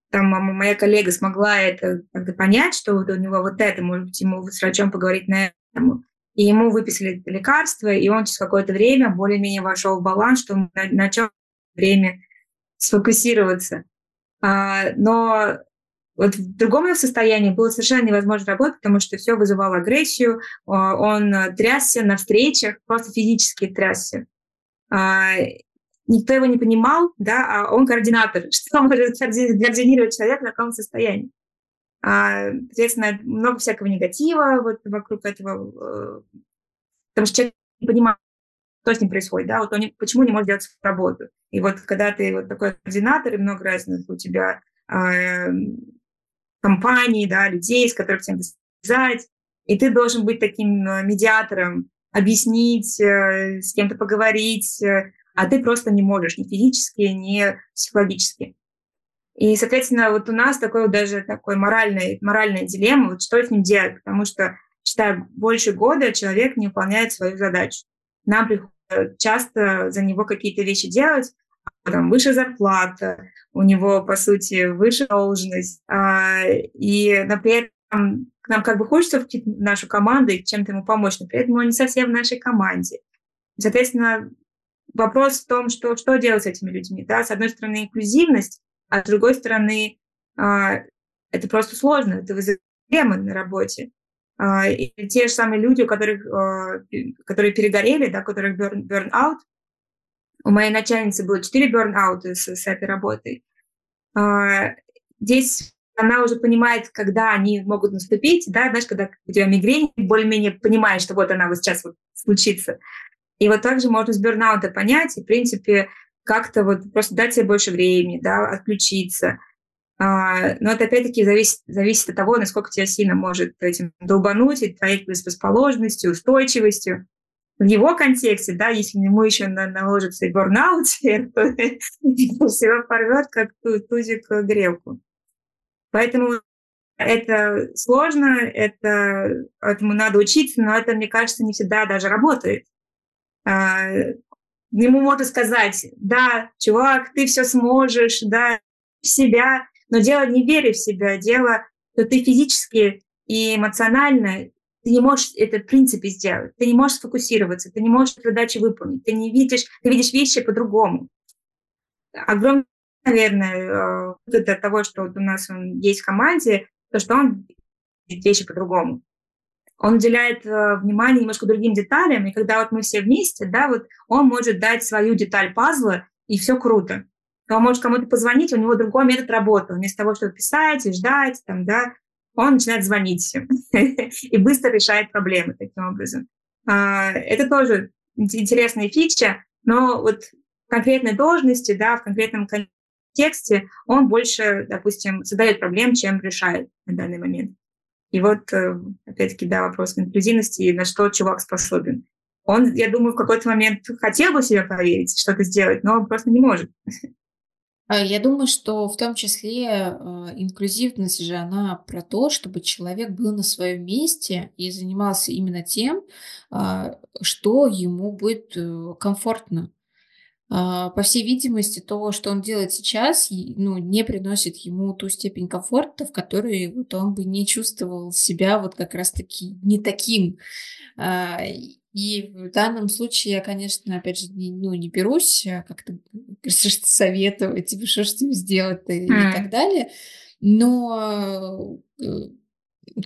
A: там моя коллега смогла это понять, что вот у него вот это, может быть, ему с врачом поговорить на этому и ему выписали лекарства, и он через какое-то время более-менее вошел в баланс, что он начал время сфокусироваться. А, но вот в другом состоянии было совершенно невозможно работать, потому что все вызывало агрессию, он трясся на встречах, просто физически трясся. А, никто его не понимал, да, а он координатор. Что может координировать человек в таком состоянии? А, соответственно, много всякого негатива вот вокруг этого, э, потому что человек не понимает, что с ним происходит, да, вот он не, почему не может делать свою работу. И вот когда ты вот такой координатор, и много разных у тебя э, компаний, да, людей, с которых тебе связать, и ты должен быть таким э, медиатором, объяснить, э, с кем-то поговорить, э, а ты просто не можешь ни физически, ни психологически. И, соответственно, вот у нас такой вот даже такой моральный, моральная дилемма, вот что с ним делать, потому что, считаю, больше года человек не выполняет свою задачу. Нам приходится часто за него какие-то вещи делать, а там выше зарплата, у него, по сути, выше должность, а, и, например, к нам как бы хочется в нашу команду и чем-то ему помочь, но при этом он не совсем в нашей команде. Соответственно, вопрос в том, что, что делать с этими людьми. Да? С одной стороны, инклюзивность, а с другой стороны, а, это просто сложно, это вызывает проблемы на работе. А, и те же самые люди, у которых, а, которые перегорели, да, у которых burn, burn out, у моей начальницы было 4 burn-out с, с этой работой. Здесь она уже понимает, когда они могут наступить, да, знаешь, когда у тебя мигрень, более-менее понимаешь, что вот она вот сейчас вот случится. И вот также можно с бернаута понять, и, в принципе, как-то вот просто дать себе больше времени, да, отключиться. А, но это опять-таки зависит, зависит от того, насколько тебя сильно может этим долбануть, и твоей предрасположенностью, устойчивостью. В его контексте, да, если ему еще на, наложится и бурнаут, то всего порвет, как тузик грелку. Поэтому это сложно, это, этому надо учиться, но это, мне кажется, не всегда даже работает. А, ему можно сказать, да, чувак, ты все сможешь, да, в себя, но дело не веры в себя, дело, что ты физически и эмоционально ты не можешь это в принципе сделать, ты не можешь сфокусироваться, ты не можешь задачи выполнить, ты не видишь, ты видишь вещи по-другому. Огромное, наверное, э, от того, что у нас он есть в команде, то, что он вещи по-другому он уделяет э, внимание немножко другим деталям, и когда вот мы все вместе, да, вот он может дать свою деталь пазла, и все круто. Он может кому-то позвонить, у него другой метод работы. Вместо того, чтобы писать и ждать, там, да, он начинает звонить и быстро решает проблемы таким образом. А, это тоже интересная фича, но вот конкретной должности, да, в конкретном контексте он больше, допустим, создает проблем, чем решает на данный момент. И вот, э, опять-таки, да, вопрос инклюзивности и на что чувак способен. Он, я думаю, в какой-то момент хотел бы себе поверить, что-то сделать, но он просто не может.
B: А, я думаю, что в том числе э, инклюзивность же она про то, чтобы человек был на своем месте и занимался именно тем, а, что ему будет э, комфортно. А, по всей видимости, то, что он делает сейчас, ну, не приносит ему ту степень комфорта, в которой вот он бы не чувствовал себя вот как раз-таки не таким. А, и в данном случае я, конечно, опять же, не, ну, не берусь а, как-то советовать, типа, что с ним сделать и, mm. и так далее. Но э,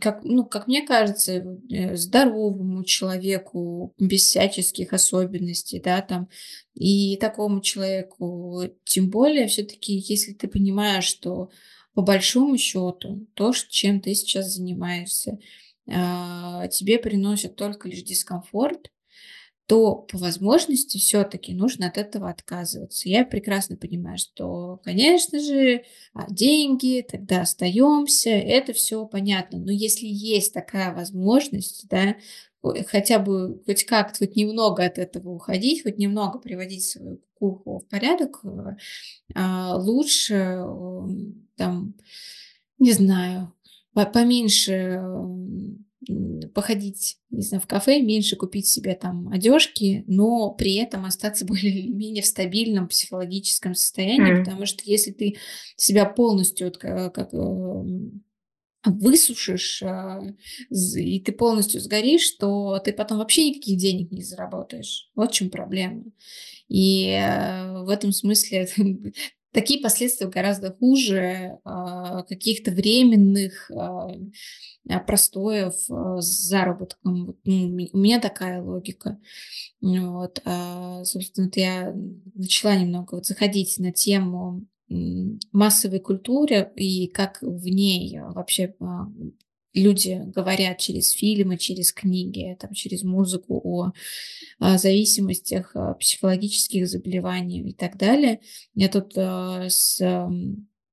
B: как, ну, как мне кажется, э, здоровому человеку без всяческих особенностей, да, там, и такому человеку, тем более, все-таки, если ты понимаешь, что по большому счету то, чем ты сейчас занимаешься, а, тебе приносит только лишь дискомфорт, то по возможности все-таки нужно от этого отказываться. Я прекрасно понимаю, что, конечно же, а, деньги, тогда остаемся, это все понятно. Но если есть такая возможность, да, хотя бы хоть как-то, хоть немного от этого уходить, хоть немного приводить свою кухню в порядок, а, лучше там, не знаю, поменьше походить, не знаю, в кафе, меньше купить себе там одежки, но при этом остаться более-менее в стабильном психологическом состоянии, mm. потому что если ты себя полностью вот, как, эм, высушишь, а, и ты полностью сгоришь, то ты потом вообще никаких денег не заработаешь. Вот в чем проблема. И э, в этом смысле такие последствия гораздо хуже а, каких-то временных а, а, простоев с заработком. Ну, у меня такая логика. Вот. Собственно, вот я начала немного вот заходить на тему массовой культуры и как в ней вообще люди говорят через фильмы, через книги, там, через музыку о, о зависимостях, о психологических заболеваниях и так далее. Я тут э, с,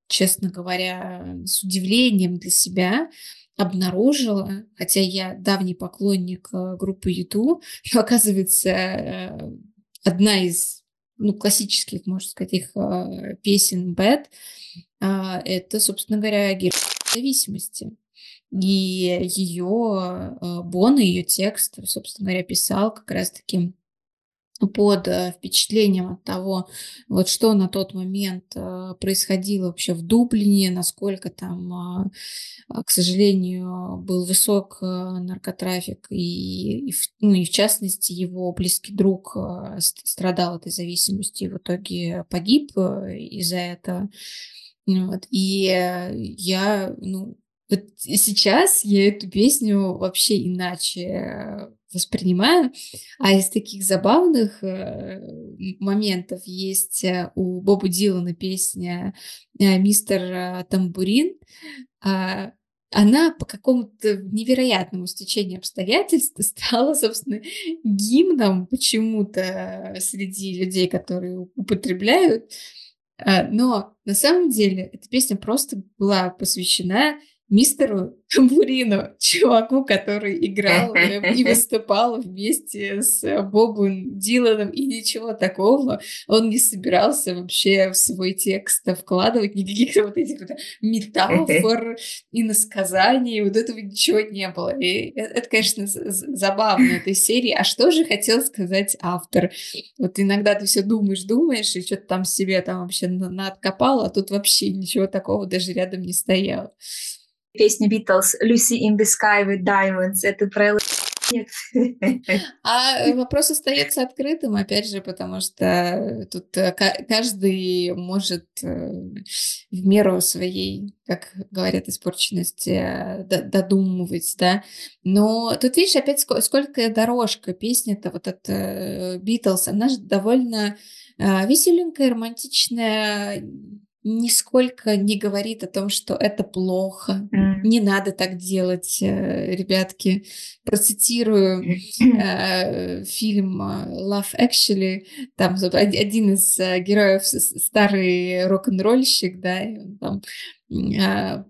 B: честно говоря, с удивлением для себя обнаружила, хотя я давний поклонник группы YouTube, но оказывается э, одна из ну, классических, можно сказать, их песен Bad, это, собственно говоря, герои зависимости. И ее э, Бон, ее текст, собственно говоря, писал как раз-таки под э, впечатлением от того, вот что на тот момент э, происходило вообще в Дублине, насколько там, к сожалению, был высок наркотрафик, и, ну, и в частности его близкий друг страдал этой зависимостью и в итоге погиб из-за этого. Вот. И я, ну, вот сейчас я эту песню вообще иначе э, воспринимаю. А из таких забавных э, моментов есть э, у Боба Дилана песня «Мистер Тамбурин». А, она по какому-то невероятному стечению обстоятельств стала, собственно, гимном почему-то среди людей, которые употребляют. Но на самом деле эта песня просто была посвящена мистеру Тамбурину, чуваку, который играл и выступал вместе с Бобом Диланом, и ничего такого он не собирался вообще в свой текст вкладывать никаких вот этих вот метафор и насказаний, вот этого ничего не было. И это, конечно, забавно этой серии. А что же хотел сказать автор? Вот иногда ты все думаешь, думаешь, и что-то там себе там вообще надкопал, а тут вообще ничего такого даже рядом не стояло
A: песня Beatles «Lucy in the Sky with Diamonds». Это про нет.
B: А вопрос остается открытым, опять же, потому что тут э, каждый может э, в меру своей, как говорят, испорченности э, додумывать, да. Но тут, видишь, опять сколько дорожка песня-то вот от Битлз, она же довольно веселенькая, романтичная, нисколько не говорит о том, что это плохо, mm. не надо так делать, э, ребятки. Процитирую э, фильм э, Love Actually, там один из э, героев старый рок-н-ролльщик, да, и он там а,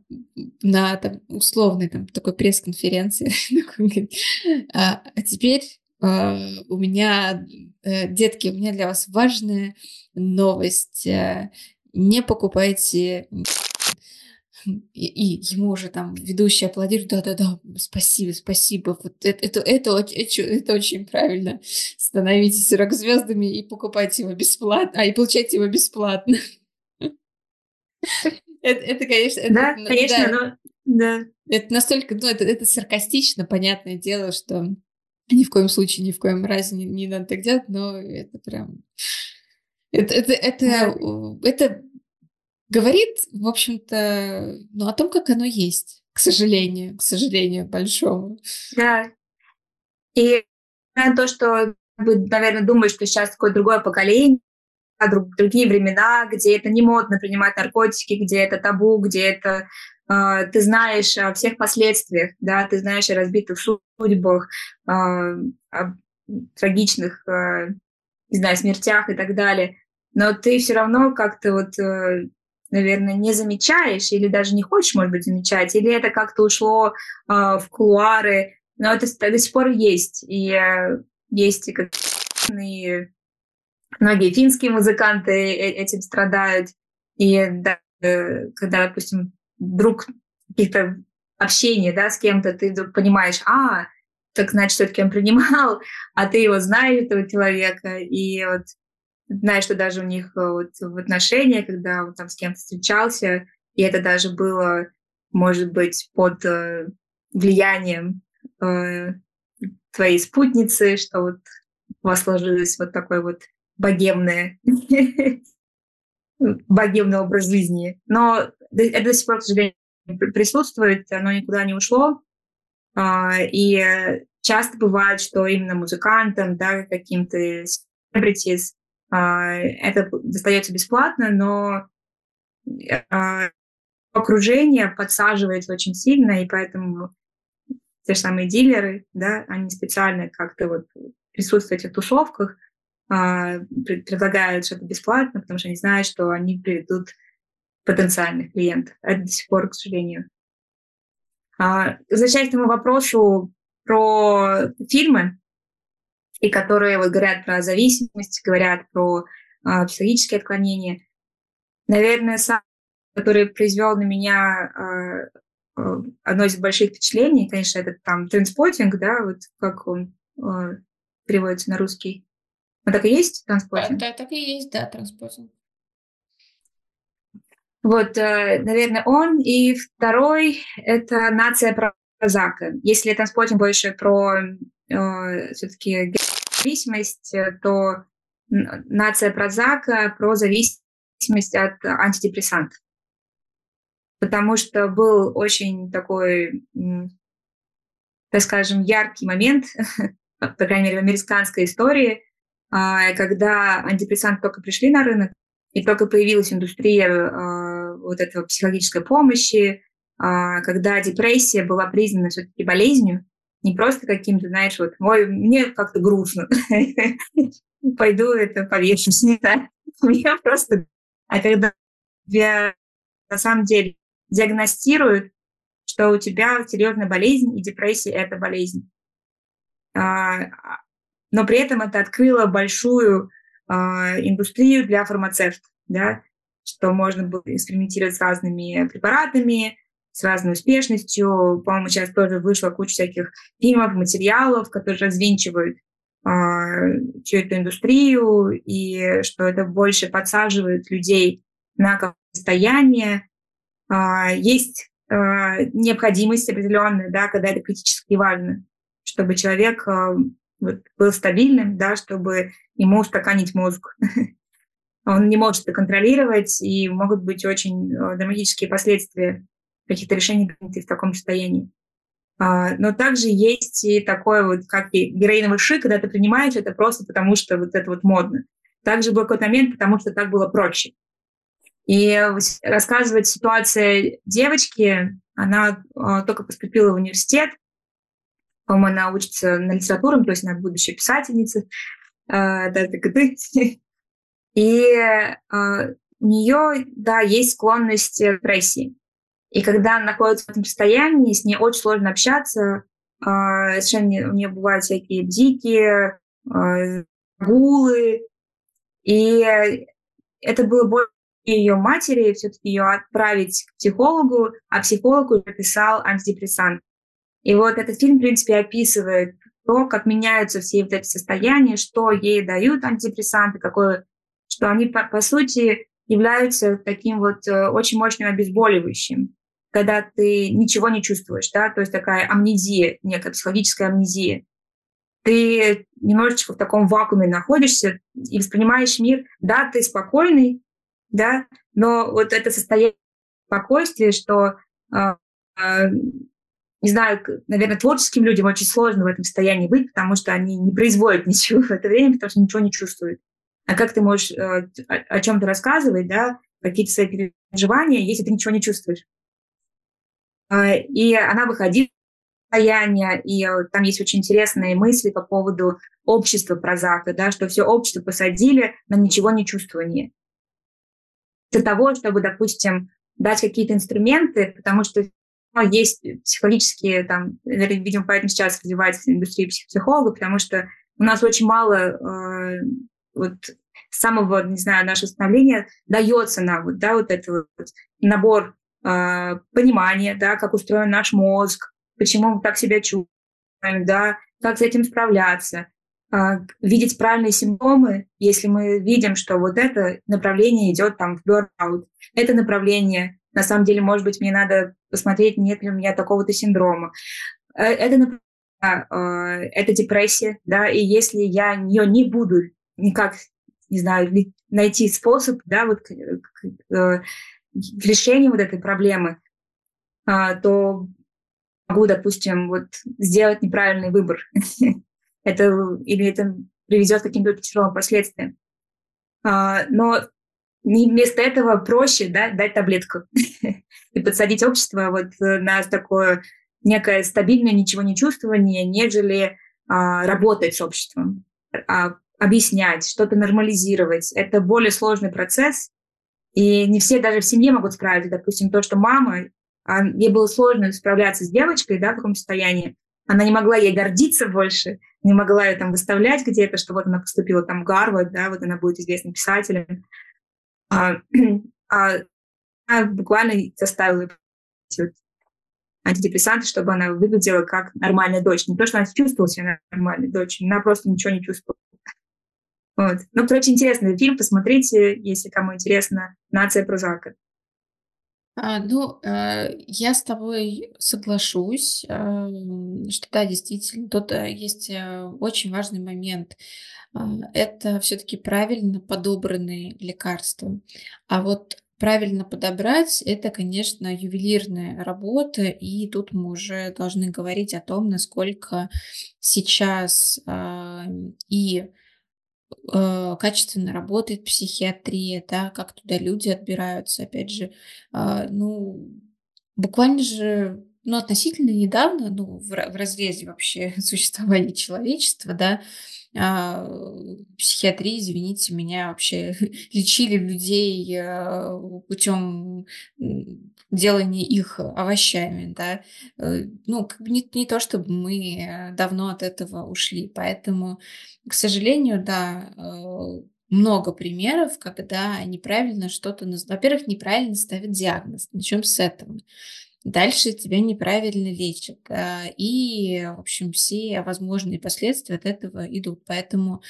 B: на там, условной там, такой пресс-конференции. а, а теперь у меня, детки, у меня для вас важная новость. Не покупайте и, и ему уже там ведущий аплодирует, да-да-да, спасибо, спасибо, вот это, это, это, это, очень правильно. Становитесь рок-звездами и покупайте его бесплатно, а и получайте его бесплатно. Это, конечно...
A: Да, конечно, да, но...
B: Это настолько, ну, это, саркастично, понятное дело, что ни в коем случае, ни в коем разе не надо так делать, но это прям... Это, это, это, да. это говорит, в общем-то, ну, о том, как оно есть, к сожалению, к сожалению, большому.
A: Да. И то, что, наверное, думаю, что сейчас такое другое поколение, друг, другие времена, где это не модно принимать наркотики, где это табу, где это э, ты знаешь о всех последствиях, да, ты знаешь о разбитых судьбах, э, о трагичных, э, не знаю, смертях и так далее. Но ты все равно как-то вот, э, наверное, не замечаешь или даже не хочешь, может быть, замечать, или это как-то ушло э, в кулуары, но это до сих пор есть. И э, есть и как и Многие финские музыканты э, этим страдают. И да, когда, допустим, вдруг каких-то общения да, с кем-то, ты понимаешь, а, так значит, все-таки он принимал, а ты его знаешь, этого человека, и вот знаешь, что даже у них э, вот в отношениях, когда он там с кем-то встречался, и это даже было, может быть, под э, влиянием э, твоей спутницы, что вот у вас сложилось вот такой вот богемное, богемный образ жизни. Но это до сих пор, к сожалению, присутствует, оно никуда не ушло. А, и часто бывает, что именно музыкантам, да, каким-то celebrities, это достается бесплатно, но а, окружение подсаживается очень сильно, и поэтому те же самые дилеры, да, они специально как-то вот присутствуют в этих тусовках, а, предлагают что-то бесплатно, потому что они знают, что они приведут потенциальных клиентов. Это до сих пор, к сожалению. А, возвращаясь к тому вопросу про фильмы, и которые вот говорят про зависимость, говорят про а, психологические отклонения. Наверное, сам, который произвел на меня одно из больших впечатлений, конечно, это там транспотинг, да, вот как он переводится на русский. А так и есть транспортинг?
B: Да, да, так и есть, да, транспортинг.
A: Вот, э, наверное, он. И второй — это нация Прозака. Если транспортинг больше про э, все-таки зависимость, э, то нация Прозака про зависимость от антидепрессантов. Потому что был очень такой, так скажем, яркий момент, по крайней мере, в американской истории, а, когда антидепрессанты только пришли на рынок, и только появилась индустрия а, вот этого психологической помощи, а, когда депрессия была признана все-таки болезнью, не просто каким-то, знаешь, вот, ой, мне как-то грустно, пойду это повешусь, не знаю. Мне просто... А когда тебя на самом деле диагностируют, что у тебя серьезная болезнь, и депрессия – это болезнь но при этом это открыло большую э, индустрию для фармацевтов, да, что можно было экспериментировать с разными препаратами, с разной успешностью. По-моему, сейчас тоже вышло куча всяких фильмов, материалов, которые развенчивают э, всю эту индустрию, и что это больше подсаживает людей на состояние. Э, есть э, необходимость определенная, да, когда это критически важно, чтобы человек вот, был стабильным, да, чтобы ему устаканить мозг. Он не может это контролировать, и могут быть очень э, драматические последствия каких-то решений в таком состоянии. А, но также есть и такое вот, как и героиновый шик, когда ты принимаешь это просто потому, что вот это вот модно. Также был какой-то момент, потому что так было проще. И рассказывать ситуация девочки, она э, только поступила в университет, по-моему, она учится на литературном, то есть она будущая писательница, э, да, так и ты. И у нее, да, есть склонность к депрессии. И когда она находится в этом состоянии, с ней очень сложно общаться, э, совершенно у нее бывают всякие дикие э, гулы, и это было больше ее матери все-таки ее отправить к психологу, а психолог уже писал антидепрессант. И вот этот фильм, в принципе, описывает то, как меняются все вот эти состояния, что ей дают антидепрессанты, какое, что они, по, по сути, являются таким вот э, очень мощным обезболивающим, когда ты ничего не чувствуешь, да, то есть такая амнезия, некая психологическая амнезия. Ты немножечко в таком вакууме находишься и воспринимаешь мир, да, ты спокойный, да, но вот это состояние спокойствия, что э, э, не знаю, наверное, творческим людям очень сложно в этом состоянии быть, потому что они не производят ничего в это время, потому что ничего не чувствуют. А как ты можешь э, о, о чем-то рассказывать, да, какие-то свои переживания, если ты ничего не чувствуешь? Э, и она выходила состояние, и э, там есть очень интересные мысли по поводу общества прозака, да, что все общество посадили на ничего не чувствование. Для того, чтобы, допустим, дать какие-то инструменты, потому что есть психологические, там, видимо, поэтому сейчас развивается индустрия психологов, потому что у нас очень мало э, вот самого, не знаю, нашего становления дается нам вот, да, вот этот вот набор э, понимания, да, как устроен наш мозг, почему мы так себя чувствуем, да, как с этим справляться, э, видеть правильные симптомы, если мы видим, что вот это направление идет там в burnout, это направление на самом деле, может быть, мне надо посмотреть, нет ли у меня такого-то синдрома. Э, это, например, э, это депрессия, да, и если я ее не буду никак, не знаю, найти способ, да, вот решению вот этой проблемы, то могу, допустим, вот сделать неправильный выбор. это, или это приведет к каким-то тяжелым последствиям. Но вместо этого проще да, дать таблетку и подсадить общество вот э, на такое некое стабильное ничего не чувствование, нежели а, работать с обществом, а, объяснять, что-то нормализировать. Это более сложный процесс, и не все даже в семье могут справиться. Допустим, то, что мама, а, ей было сложно справляться с девочкой да, в таком состоянии, она не могла ей гордиться больше, не могла ее там выставлять где-то, что вот она поступила там в Гарвард, да, вот она будет известным писателем а, а буквально заставила антидепрессанты, чтобы она выглядела как нормальная дочь. Не то, что она чувствовала себя нормальной дочерью, она просто ничего не чувствовала. Вот. Ну, короче, интересный фильм, посмотрите, если кому интересно, «Нация Прозака».
B: А, ну, э, я с тобой соглашусь, э, что да, действительно, тут э, есть э, очень важный момент. А, это все-таки правильно подобранные лекарства. А вот правильно подобрать, это, конечно, ювелирная работа, и тут мы уже должны говорить о том, насколько сейчас э, и э, качественно работает психиатрия, да, как туда люди отбираются, опять же, э, ну, буквально же ну, относительно недавно, ну, в, разрезе вообще существования человечества, да, а, психиатрии, извините меня, вообще лечили людей а, путем делания их овощами, да, э, ну, как бы не, не то, чтобы мы давно от этого ушли, поэтому, к сожалению, да, э, много примеров, когда неправильно что-то, во-первых, неправильно ставят диагноз, начнем с этого дальше тебя неправильно лечат. И, в общем, все возможные последствия от этого идут. Поэтому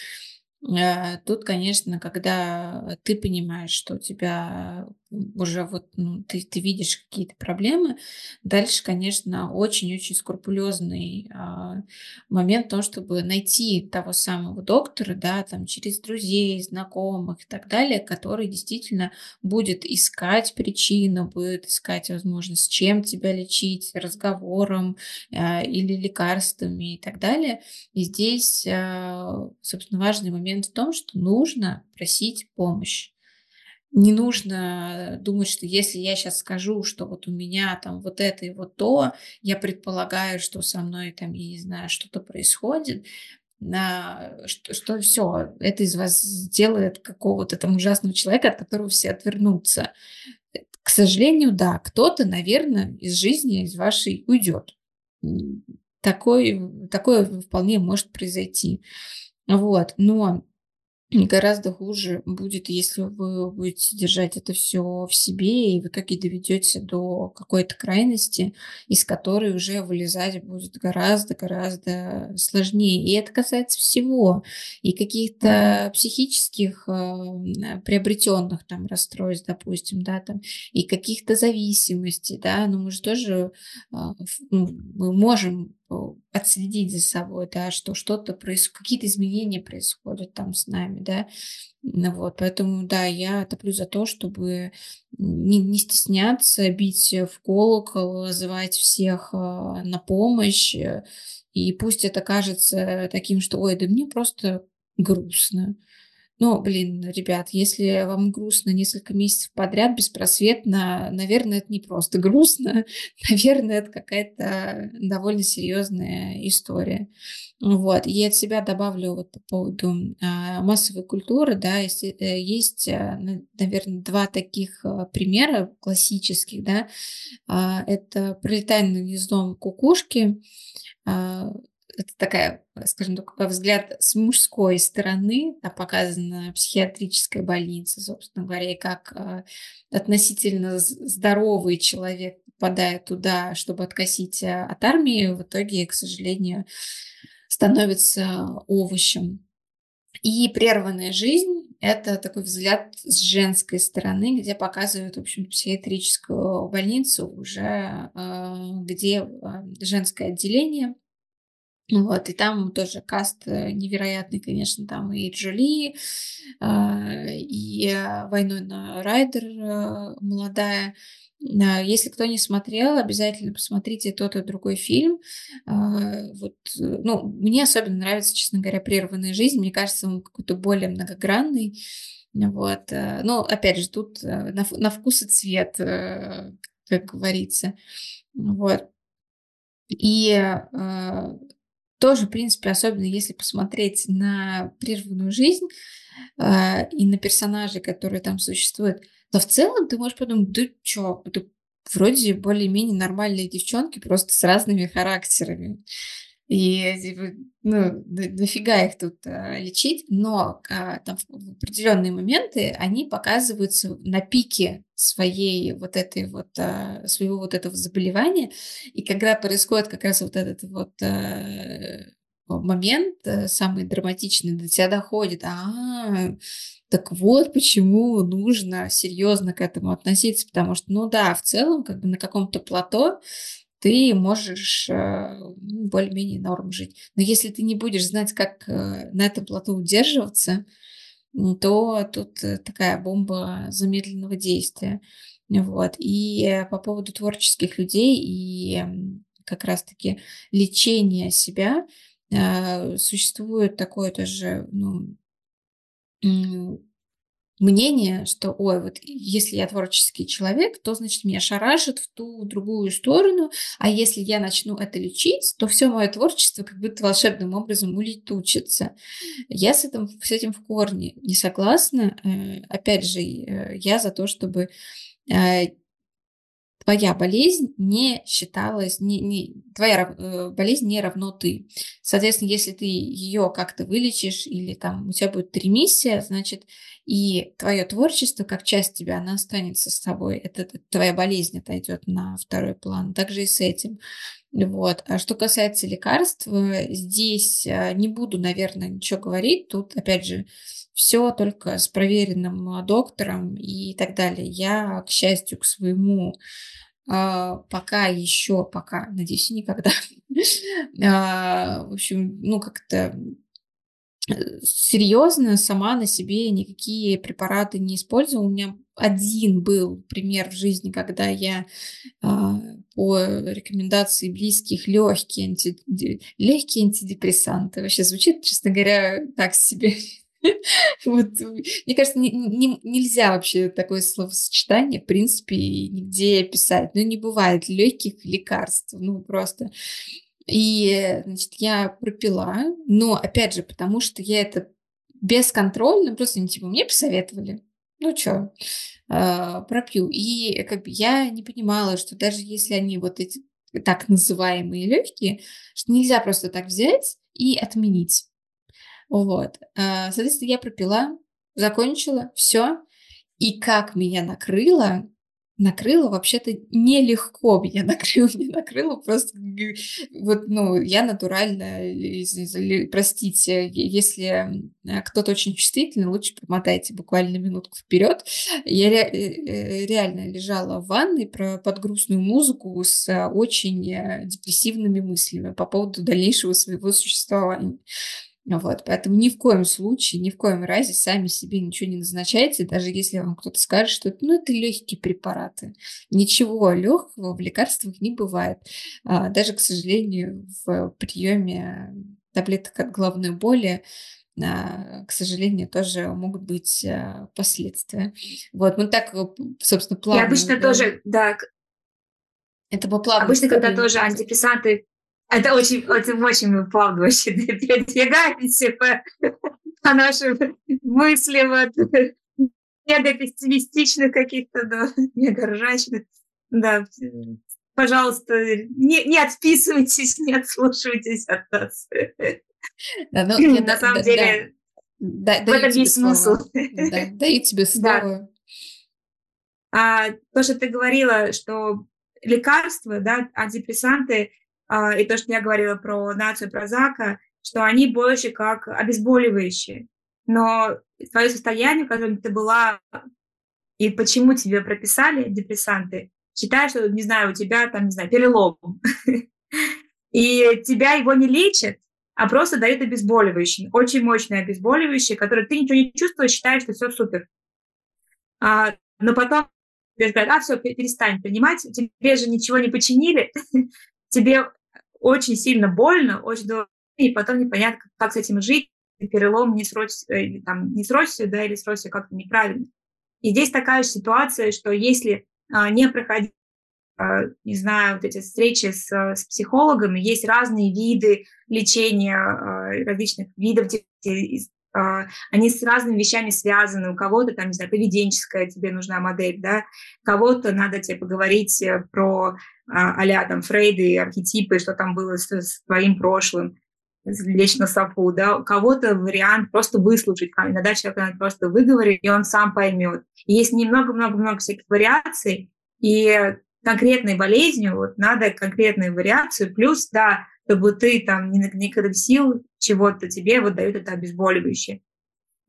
B: а, тут, конечно, когда ты понимаешь, что у тебя уже вот ну, ты, ты видишь какие-то проблемы, дальше, конечно, очень-очень скрупулезный а, момент в том, чтобы найти того самого доктора, да, там через друзей, знакомых и так далее, который действительно будет искать причину, будет искать возможность, чем тебя лечить, разговором а, или лекарствами и так далее. И здесь, а, собственно, важный момент в том, что нужно просить помощь. Не нужно думать, что если я сейчас скажу, что вот у меня там вот это и вот то, я предполагаю, что со мной там, я не знаю, что-то происходит, что, что все, это из вас сделает какого-то там ужасного человека, от которого все отвернутся. К сожалению, да, кто-то, наверное, из жизни, из вашей уйдет. Такое, такое вполне может произойти. Вот, но Гораздо хуже будет, если вы будете держать это все в себе и в итоге доведете до какой-то крайности, из которой уже вылезать будет гораздо-гораздо сложнее. И это касается всего. И каких-то психических э, приобретенных там расстройств, допустим, да, там, и каких-то зависимостей, да, но мы же тоже э, ну, мы можем отследить за собой, да, что что-то происходит, какие-то изменения происходят там с нами, да, вот, поэтому, да, я топлю за то, чтобы не, не стесняться, бить в колокол, звать всех а, на помощь, и пусть это кажется таким, что, ой, да мне просто грустно, ну, блин, ребят, если вам грустно несколько месяцев подряд, беспросветно, наверное, это не просто грустно, наверное, это какая-то довольно серьезная история. Вот. И от себя добавлю вот по поводу а, массовой культуры, да, есть, э, есть, а, наверное, два таких а, примера классических, да, это «Пролетание над гнездом кукушки», это такая, скажем так, взгляд с мужской стороны, а показана психиатрическая больница, собственно говоря, и как э, относительно здоровый человек, попадая туда, чтобы откосить э, от армии, в итоге, к сожалению, становится овощем. И прерванная жизнь – это такой взгляд с женской стороны, где показывают, в общем, психиатрическую больницу уже, э, где женское отделение – вот, и там тоже каст э, невероятный, конечно, там и Джоли, а, и э, Вайнона Райдер э, молодая. Если кто не смотрел, обязательно посмотрите тот и другой фильм. А, вот, ну, мне особенно нравится, честно говоря, «Прерванная жизнь». Мне кажется, он какой-то более многогранный. Вот. Но, опять же, тут на, на вкус и цвет, как говорится. Вот. И тоже, в принципе, особенно если посмотреть на прерванную жизнь э, и на персонажей, которые там существуют, то в целом ты можешь подумать, да чё, это вроде более-менее нормальные девчонки, просто с разными характерами. И типа, ну, дофига их тут а, лечить, но а, там в определенные моменты они показываются на пике своей вот этой вот а, своего вот этого заболевания, и когда происходит как раз вот этот вот а, момент самый драматичный до тебя доходит, а, так вот почему нужно серьезно к этому относиться, потому что, ну да, в целом как бы на каком-то плато ты можешь э, ну, более-менее норм жить. Но если ты не будешь знать, как э, на этом плоту удерживаться, то тут э, такая бомба замедленного действия. Вот. И по поводу творческих людей и как раз-таки лечения себя существует такое тоже ну, мнение, что, ой, вот если я творческий человек, то, значит, меня шарашит в ту другую сторону, а если я начну это лечить, то все мое творчество как будто волшебным образом улетучится. Я с этим, с этим в корне не согласна. Э, опять же, э, я за то, чтобы э, твоя болезнь не считалась, не, не, твоя э, болезнь не равно ты. Соответственно, если ты ее как-то вылечишь или там у тебя будет ремиссия, значит, и твое творчество, как часть тебя, она останется с тобой. Это, это твоя болезнь отойдет на второй план. Также и с этим. Вот. А что касается лекарств, здесь э, не буду, наверное, ничего говорить. Тут, опять же, все только с проверенным доктором и так далее. Я, к счастью, к своему пока еще, пока, надеюсь, никогда, в общем, ну, как-то э, серьезно сама на себе никакие препараты не использовала. У меня один был пример в жизни, когда я а, по рекомендации близких легкие, анти... легкие антидепрессанты. Вообще звучит, честно говоря, так себе. Вот, мне кажется, не, не, нельзя вообще такое словосочетание, в принципе, нигде писать. Ну, не бывает легких лекарств, ну, просто. И, значит, я пропила, но, опять же, потому что я это бесконтрольно, просто, ну, типа, мне посоветовали, ну, что, э, пропью. И как бы я не понимала, что даже если они вот эти так называемые легкие, что нельзя просто так взять и отменить. Вот. А, соответственно, я пропила, закончила, все. И как меня накрыло, накрыло вообще-то нелегко меня накрыло, не накрыло просто вот, ну, я натурально, простите, если кто-то очень чувствительный, лучше промотайте буквально минутку вперед. Я ре- э, реально лежала в ванной про, под грустную музыку с очень э, депрессивными мыслями по поводу дальнейшего своего существования. Вот, поэтому ни в коем случае, ни в коем разе сами себе ничего не назначайте, даже если вам кто-то скажет, что это, ну, это легкие препараты. Ничего легкого в лекарствах не бывает. А, даже, к сожалению, в приеме таблеток от головной боли а, к сожалению, тоже могут быть а, последствия. Вот, мы так, собственно, плавно...
A: Я обычно да, тоже, да.
B: Это по плавно.
A: Обычно, когда тоже антидепрессанты это очень, очень, очень плавно вообще передвигаемся по, по нашим мыслям от мега пессимистичных каких-то до мега ржачных. Да, пожалуйста, не, не отписывайтесь, не отслушивайтесь от нас. Да, ну, я, На самом да, деле, да, в этом есть смысл.
B: Да, даю тебе слово.
A: Да. А, то, что ты говорила, что лекарства, да, антидепрессанты и то, что я говорила про нацию Прозака, что они больше как обезболивающие. Но твое состояние, в котором ты была, и почему тебе прописали депрессанты, считай, что, не знаю, у тебя там, не знаю, перелом. И тебя его не лечат, а просто дают обезболивающие, очень мощные обезболивающие, которые ты ничего не чувствуешь, считаешь, что все супер. А, но потом тебе говорят, а, все, перестань принимать, тебе же ничего не починили, тебе очень сильно больно, очень долго, и потом непонятно, как с этим жить, перелом не срочно, или там не срочно, да, или срочно как-то неправильно. И здесь такая же ситуация, что если а, не проходить, а, не знаю, вот эти встречи с, с психологами, есть разные виды лечения а, различных видов а, они с разными вещами связаны. У кого-то там, не знаю, поведенческая тебе нужна модель, да, кого-то надо тебе поговорить э, про а там Фрейды, архетипы, что там было с, с твоим прошлым, лечь на софу, да, у кого-то вариант просто выслушать, иногда человек надо просто выговорить, и он сам поймет. И есть немного-много-много всяких вариаций, и конкретной болезнью вот надо конкретную вариацию, плюс, да, чтобы ты там не, не кодексил чего-то, тебе вот дают это обезболивающее.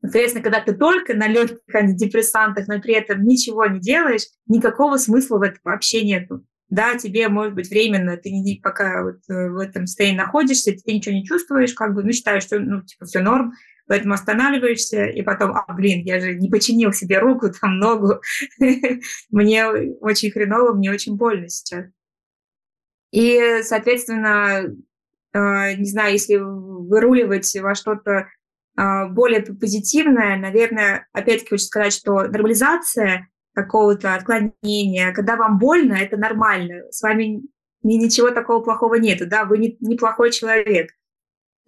A: Соответственно, когда ты только на легких антидепрессантах, но при этом ничего не делаешь, никакого смысла в этом вообще нету. Да, тебе, может быть, временно, ты не, пока вот э, в этом состоянии находишься, ты ничего не чувствуешь, как бы, ну, считаешь, что, ну, типа, все норм, поэтому останавливаешься, и потом, а, блин, я же не починил себе руку, там, ногу, мне очень хреново, мне очень больно сейчас. И, соответственно, э, не знаю, если выруливать во что-то э, более позитивное, наверное, опять-таки хочу сказать, что нормализация какого-то отклонения, когда вам больно, это нормально, с вами ничего такого плохого нет, да, вы не, неплохой человек.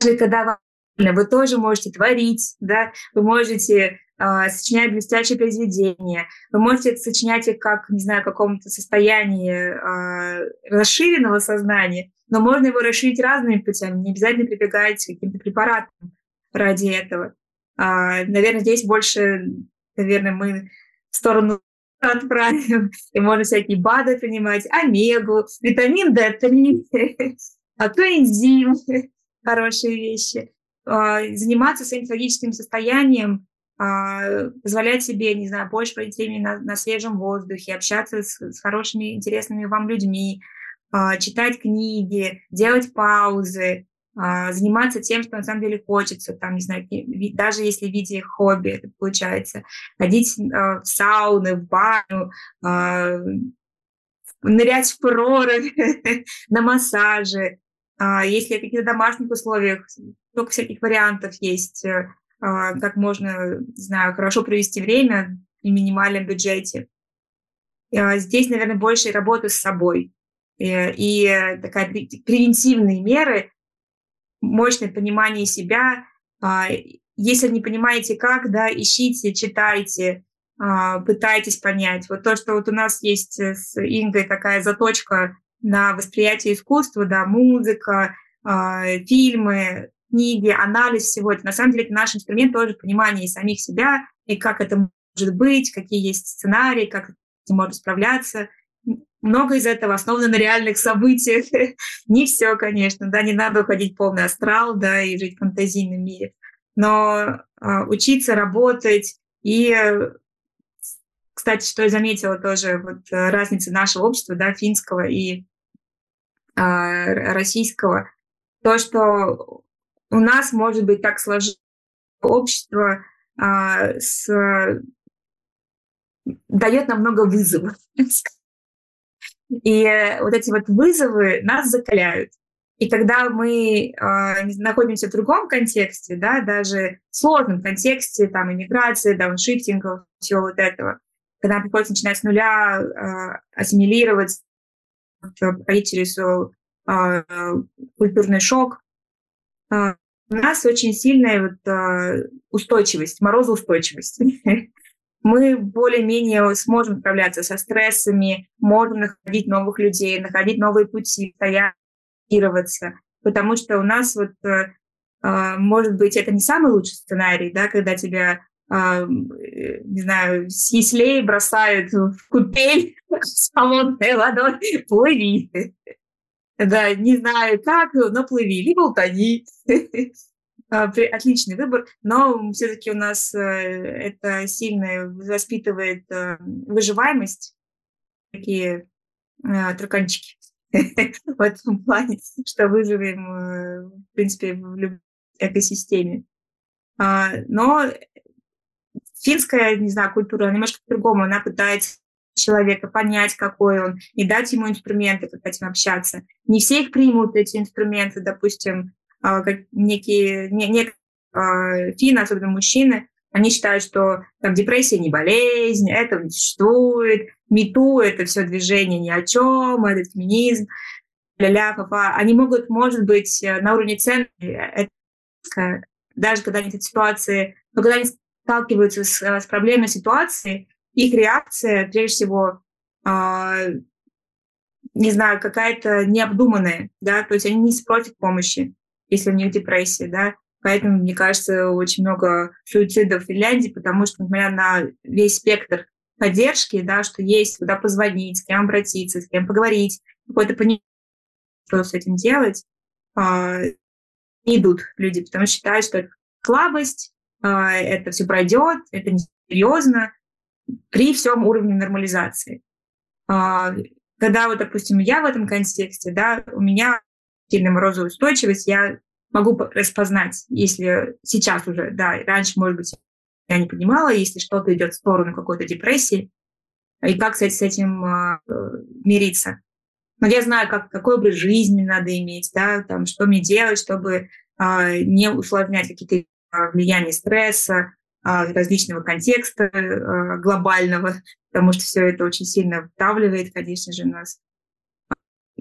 A: Даже когда вы тоже можете творить, да, вы можете э, сочинять блестящие произведения, вы можете сочинять их как, не знаю, в каком-то состоянии э, расширенного сознания, но можно его расширить разными путями, не обязательно прибегать к каким-то препаратам ради этого. Э, наверное, здесь больше, наверное, мы в сторону отправим, и можно всякие БАДы принимать, омегу, витамин D3, а то энзим, хорошие вещи. А, заниматься своим психологическим состоянием, а, позволять себе, не знаю, больше проводить времени на, на свежем воздухе, общаться с, с хорошими, интересными вам людьми, а, читать книги, делать паузы, заниматься тем, что на самом деле хочется, там, не знаю, даже если в виде хобби это получается, ходить в сауны, в баню, нырять в прорубь, на массаже, если в каких-то домашних условиях, только всяких вариантов есть, как можно, не знаю, хорошо провести время при минимальном бюджете. Здесь, наверное, больше работы с собой. Э, и такая превентивные меры, мощное понимание себя. Если не понимаете как, да, ищите, читайте, пытайтесь понять. Вот то, что вот у нас есть с Ингой такая заточка на восприятие искусства, да, музыка, э, фильмы, книги, анализ всего это. На самом деле это наш инструмент тоже понимания самих себя и как это может быть, какие есть сценарии, как это можно справляться. Много из этого основано на реальных событиях. не все, конечно, да, не надо уходить полный астрал, да, и жить в фантазийном мире. Но э, учиться работать и кстати, что я заметила тоже, вот э, разница нашего общества, да, финского и э, российского, то, что у нас может быть так сложилось общество э, с дает нам много вызовов. И вот эти вот вызовы нас закаляют. И когда мы э, находимся в другом контексте, да, даже в сложном контексте, там, иммиграции, дауншифтингов, всего вот этого, когда приходится начинать с нуля, э, ассимилировать, проходить через э, культурный шок. Э, у нас очень сильная вот, э, устойчивость, морозоустойчивость. Мы более-менее сможем справляться со стрессами, можем находить новых людей, находить новые пути, стоять, потому что у нас вот, э, может быть, это не самый лучший сценарий, да, когда тебя не знаю, с яслей бросают в купель с холодной водой, плыви. Да, не знаю как, но плыви, либо утони. А, отличный выбор, но все-таки у нас э, это сильно воспитывает э, выживаемость, такие траканчики в этом плане, что выживем, в принципе, в любой экосистеме. А, но финская, не знаю, культура немножко по-другому. Она пытается человека понять, какой он, и дать ему инструменты, как этим общаться. Не все их примут, эти инструменты, допустим, а, как некие, не, не, а, финны, особенно мужчины, они считают, что там, депрессия не болезнь, этого не существует, мету – это все движение ни о чем, этот феминизм, ля-ля, папа. Они могут, может быть, на уровне ценности, даже когда они в ситуации, но когда они сталкиваются с, э, с проблемой ситуации, их реакция, прежде всего, э, не знаю, какая-то необдуманная, да, то есть они не спросят помощи, если у них депрессия, да, поэтому, мне кажется, очень много суицидов в Финляндии, потому что, несмотря на весь спектр поддержки, да, что есть, куда позвонить, с кем обратиться, с кем поговорить, какое-то понимание, что с этим делать, э, идут люди, потому что считают, что это слабость, это все пройдет, это не серьезно, при всем уровне нормализации. А, когда вот, допустим, я в этом контексте, да, у меня сильная морозовая устойчивость, я могу распознать, если сейчас уже, да, раньше, может быть, я не понимала, если что-то идет в сторону какой-то депрессии, и как, кстати, с этим э, мириться. Но я знаю, как, какой образ жизни надо иметь, да, там, что мне делать, чтобы э, не усложнять какие-то влияние стресса, а, различного контекста а, глобального, потому что все это очень сильно вдавливает, конечно же, нас.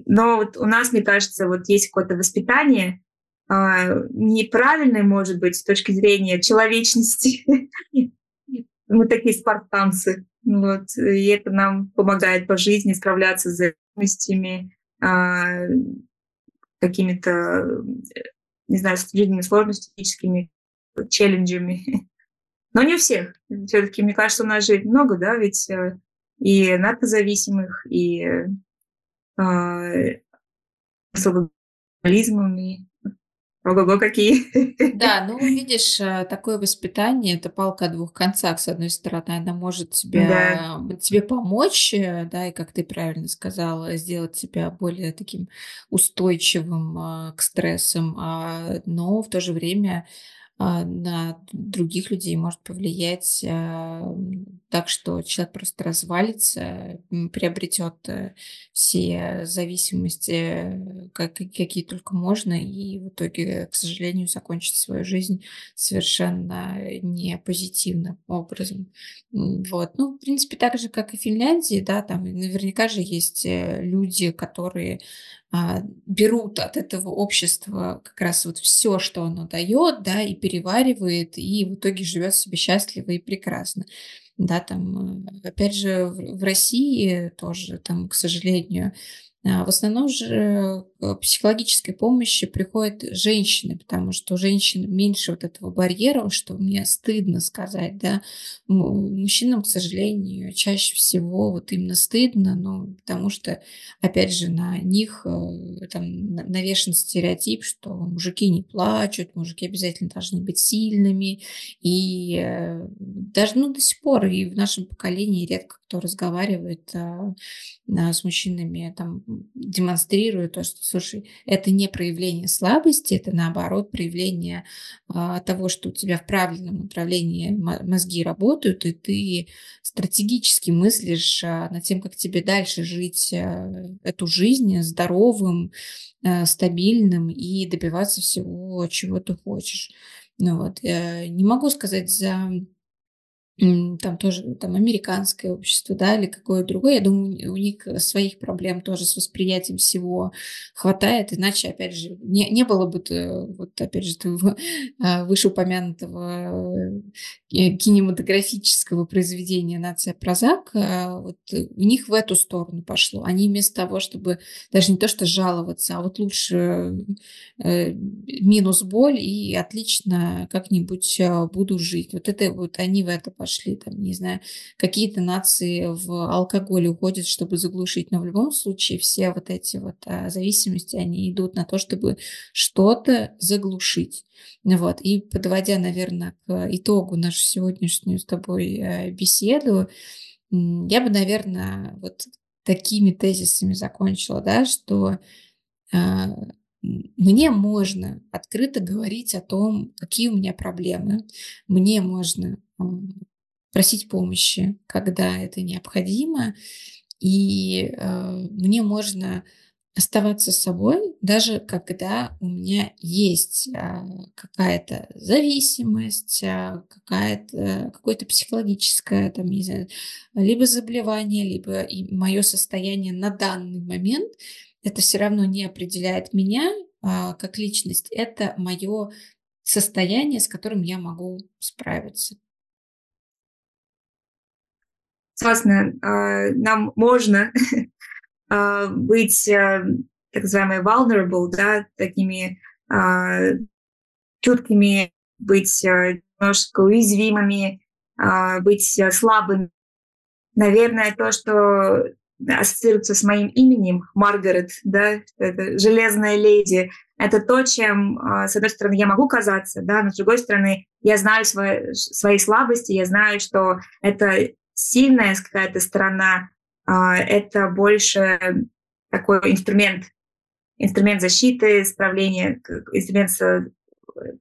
A: Но вот у нас, мне кажется, вот есть какое-то воспитание, неправильное, может быть, с точки зрения человечности. Мы такие спартанцы. Вот, и это нам помогает по жизни справляться с зависимостями, какими-то, не знаю, с жизненными сложностями, челленджами. Но не у всех. Все-таки, мне кажется, у нас же много, да, ведь э, и наркозависимых, и э, с алкоголизмом, и Ого-го, какие.
B: Да, ну, видишь, э, такое воспитание – это палка о двух концах. С одной стороны, она может тебе, да. тебе помочь, э, да, и, как ты правильно сказала, сделать тебя более таким устойчивым к стрессам, а, но в то же время на других людей может повлиять а, так, что человек просто развалится, приобретет э, все зависимости, как, какие только можно, и в итоге, к сожалению, закончит свою жизнь совершенно не позитивным образом. Вот. Ну, в принципе, так же, как и в Финляндии, да, там наверняка же есть э, люди, которые а, берут от этого общества как раз вот все, что оно дает, да, и переваривает, и в итоге живет себе счастливо и прекрасно. Да, там, э, опять же, в России тоже, там, к сожалению, а, в основном же психологической помощи приходят женщины, потому что у женщин меньше вот этого барьера, что мне стыдно сказать, да. Мужчинам, к сожалению, чаще всего вот именно стыдно, ну, потому что, опять же, на них э, там навешен стереотип, что мужики не плачут, мужики обязательно должны быть сильными, и э, даже, ну, до сих пор и в нашем поколении редко кто разговаривает а, а, с мужчинами, там, демонстрирует то, что, слушай, это не проявление слабости, это наоборот проявление а, того, что у тебя в правильном направлении мозги работают, и ты стратегически мыслишь а, над тем, как тебе дальше жить а, эту жизнь здоровым, а, стабильным и добиваться всего, чего ты хочешь. Ну вот, я не могу сказать за там тоже там американское общество, да, или какое другое. Я думаю, у них своих проблем тоже с восприятием всего хватает, иначе, опять же, не, не было бы, вот, опять же, того а, вышеупомянутого э, кинематографического произведения «Нация Прозак», а, вот у них в эту сторону пошло. Они вместо того, чтобы даже не то что жаловаться, а вот лучше э, минус боль и отлично как-нибудь а, буду жить. Вот это вот они в это пошли пошли, там, не знаю, какие-то нации в алкоголь уходят, чтобы заглушить, но в любом случае все вот эти вот а, зависимости, они идут на то, чтобы что-то заглушить. Вот. И подводя, наверное, к итогу нашу сегодняшнюю с тобой а, беседу, я бы, наверное, вот такими тезисами закончила, да, что а, мне можно открыто говорить о том, какие у меня проблемы. Мне можно просить помощи, когда это необходимо. И э, мне можно оставаться собой, даже когда у меня есть э, какая-то зависимость, э, какая-то, какое-то психологическое, там, не знаю, либо заболевание, либо и мое состояние на данный момент, это все равно не определяет меня э, как личность, это мое состояние, с которым я могу справиться.
A: Согласна, а, нам можно а, быть а, так называемые vulnerable, да, такими чуткими, быть немножко уязвимыми, быть слабыми. Наверное, то, что ассоциируется с моим именем, Маргарет, да, это железная леди, это то, чем, с одной стороны, я могу казаться, да, но с другой стороны, я знаю свои, свои слабости, я знаю, что это сильная какая-то сторона, а, это больше такой инструмент, инструмент защиты, справления, инструмент,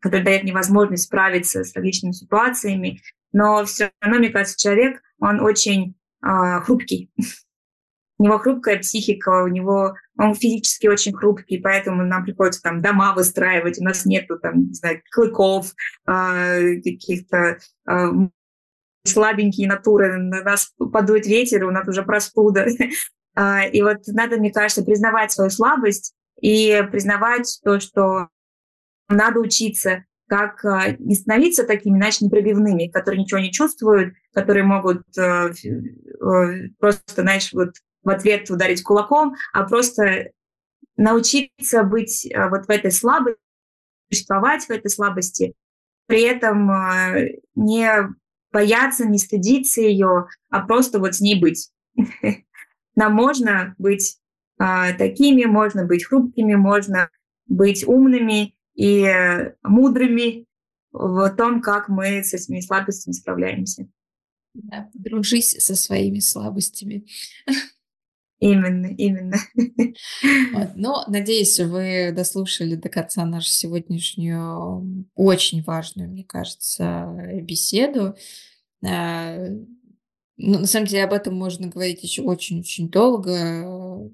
A: который дает мне возможность справиться с различными ситуациями. Но все равно, мне кажется, человек, он очень э, хрупкий. У него хрупкая психика, у него он физически очень хрупкий, поэтому нам приходится там дома выстраивать, у нас нету там, не знаю, клыков, э, каких-то слабенькие натуры, на нас подует ветер, у нас уже простуда. А, и вот надо, мне кажется, признавать свою слабость и признавать то, что надо учиться, как а, не становиться такими, иначе непробивными, которые ничего не чувствуют, которые могут э, э, просто, знаешь, вот в ответ ударить кулаком, а просто научиться быть э, вот в этой слабости, существовать в этой слабости, при этом не бояться, не стыдиться ее, а просто вот с ней быть. Нам можно быть а, такими, можно быть хрупкими, можно быть умными и э, мудрыми в том, как мы с этими слабостями справляемся.
B: Да, дружись со своими слабостями.
A: Именно, именно.
B: Вот. Но, надеюсь, вы дослушали до конца нашу сегодняшнюю очень важную, мне кажется, беседу. А, ну, на самом деле об этом можно говорить еще очень-очень долго.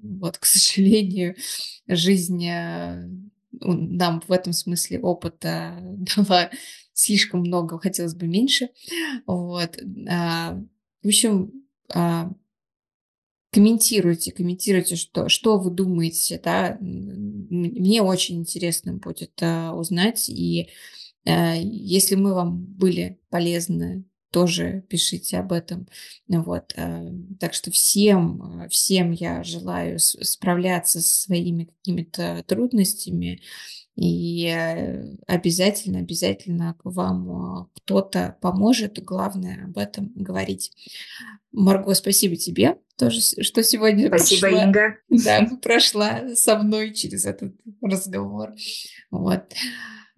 B: Вот, к сожалению, жизнь э, нам в этом смысле опыта дала слишком много, хотелось бы меньше. Вот. А, в общем, комментируйте, комментируйте, что, что вы думаете, да, мне очень интересно будет а, узнать, и а, если мы вам были полезны, тоже пишите об этом, вот, а, так что всем, всем я желаю справляться со своими какими-то трудностями, и э, обязательно, обязательно вам кто-то поможет. Главное об этом говорить. Марго, спасибо тебе тоже, что сегодня
A: Спасибо, прошла, Инга.
B: Да, прошла со мной через этот разговор. Вот.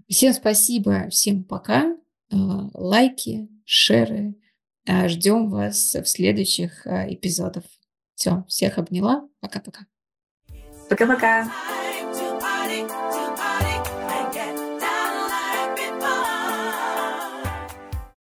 B: Всем спасибо, всем пока. А, лайки, шеры. А, ждем вас в следующих а, эпизодах. Все, всех обняла. Пока-пока.
A: Пока-пока.